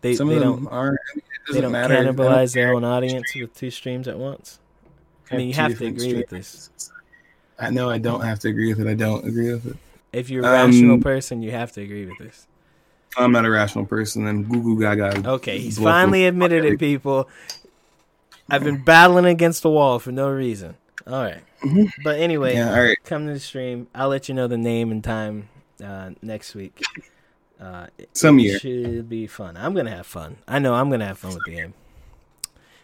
They Some they of don't them are. It they don't matter. Cannibalize their own audience with two streams at once. I mean, you have to agree with this. I know I don't have to agree with it. I don't agree with it. If you're a Um, rational person, you have to agree with this. I'm not a rational person, and Goo Goo Gaga. Okay, he's finally through- admitted it, people. I've been battling against the wall for no reason. All right, but anyway, Yeah, all right. come to the stream. I'll let you know the name and time uh, next week. Uh, Some it year. should be fun. I'm gonna have fun. I know I'm gonna have fun with the game.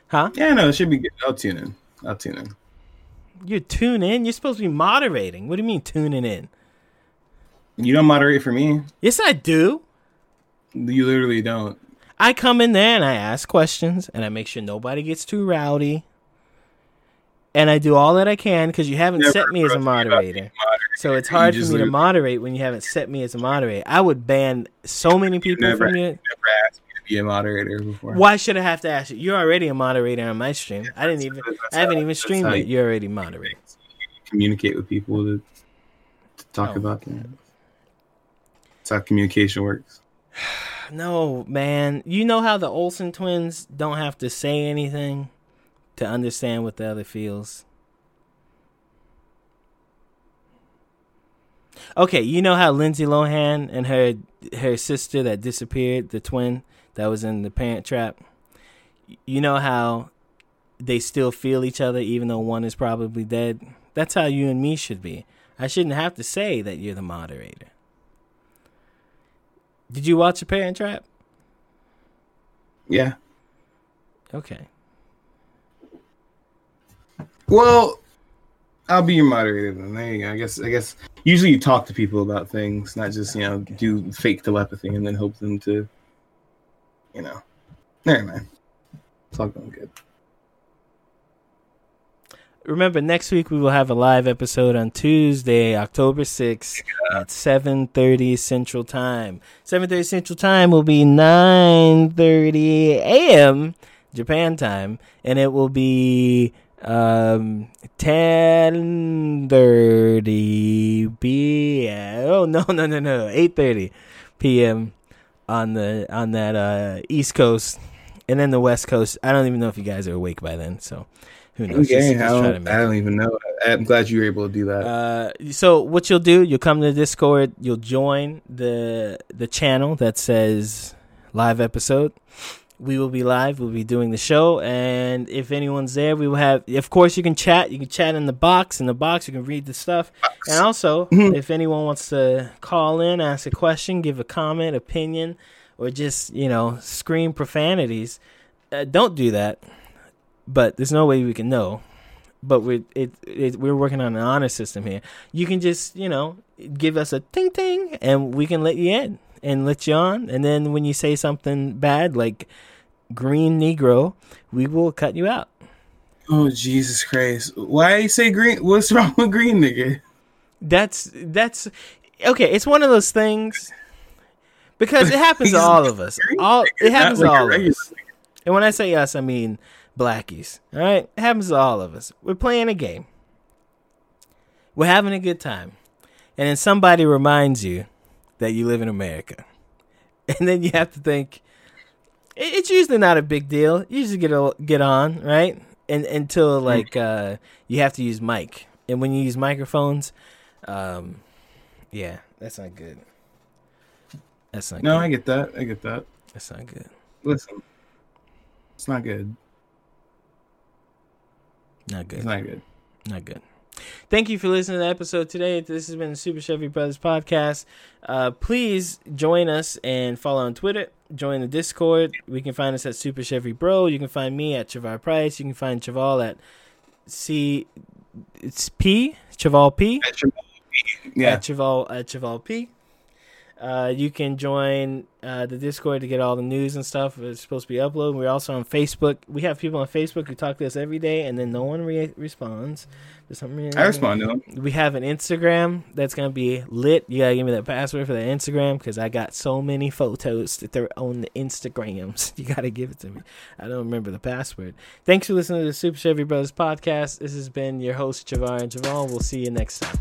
Huh? Yeah, no, it should be good. I'll tune in. I'll tune in. You tune in. You're supposed to be moderating. What do you mean tuning in? You don't moderate for me. Yes, I do. You literally don't. I come in there and I ask questions and I make sure nobody gets too rowdy. And I do all that I can because you haven't Never set me as a trust me about moderator. So it's hard for me to moderate when you haven't set me as a moderator. I would ban so many people never, from you. never asked me to be a moderator before. Why should I have to ask you? You're already a moderator on my stream. I didn't even. I haven't how- even streamed it. you- You're already moderating. Communicate with people to, to talk Oh. about things. That's how communication works. No, man. You know how the Olsen twins don't have to say anything to understand what the other feels. Okay, you know how Lindsay Lohan and her her sister that disappeared, the twin that was in the Parent Trap. You know how they still feel each other even though one is probably dead. That's how you and me should be. I shouldn't have to say that you're the moderator. Did you watch the Parent Trap? Yeah. Okay. Well, I'll be your moderator then. There you go. I guess. I guess. Usually, you talk to people about things, not just you know do fake telepathy and then hope them to, you know. Never mind. It's all going good. Remember, next week we will have a live episode on Tuesday, October 6th at 7.30 Central Time. 7.30 Central Time will be 9.30 a.m. Japan time, and it will be um, 10.30 p.m. Oh, no, no, no, no. 8.30 p.m. on the on that uh, East Coast. And then the West Coast. I don't even know if you guys are awake by then, so who knows? Okay, Just- I, just don't, I don't even know. I'm glad you were able to do that. uh, so what you'll do, you'll come to the Discord, you'll join the the channel that says live episode. We will be live. We'll be doing the show, and if anyone's there, we will have. Of course, you can chat. You can chat in the box. In the box, you can read the stuff. And also, if anyone wants to call in, ask a question, give a comment, opinion, or just you know scream profanities, uh, don't do that. But there's no way we can know but we're it, it we're working on an honor system here. You can just you know give us a ting ting, and we can let you in and let you on. And then when you say something bad like green Negro, we will cut you out. oh Jesus Christ! Why you say green? What's wrong with green, nigga? That's that's okay. It's one of those things because it happens to all of us. All it happens to all of us. And when I say us, I mean blackies. All right, it happens to all of us. We're playing a game. We're having a good time, and then somebody reminds you that you live in America, and then you have to think. It's usually not a big deal. You usually get a, get on right, and until like uh, you have to use mic, and when you use microphones, um, yeah, that's not good. That's not good. No, good. I get that. I get that. that's not good. Listen, it's not good. Not good. It's not good. Not good. Thank you for listening to the episode today. This has been the Super Chevy Brothers podcast. Uh, please join us and follow on Twitter. Join the Discord. We can find us at Super Chevy Bro. You can find me at Shavar Price. You can find Chaval at C. It's P. Chaval P. Yeah. At Chaval at Chaval P. Uh, you can join uh, the Discord to get all the news and stuff. It's supposed to be uploaded. We're also on Facebook. We have people on Facebook who talk to us every day, and then no one re- responds. For some reason, I respond to them. we have an Instagram that's gonna be lit. You gotta give me that password for the Instagram because I got so many photos that they're on the Instagrams. You gotta give it to me. I don't remember the password. Thanks for listening to the Super Chevy Brothers podcast. This has been your host Shavar and Javal. We'll see you next time.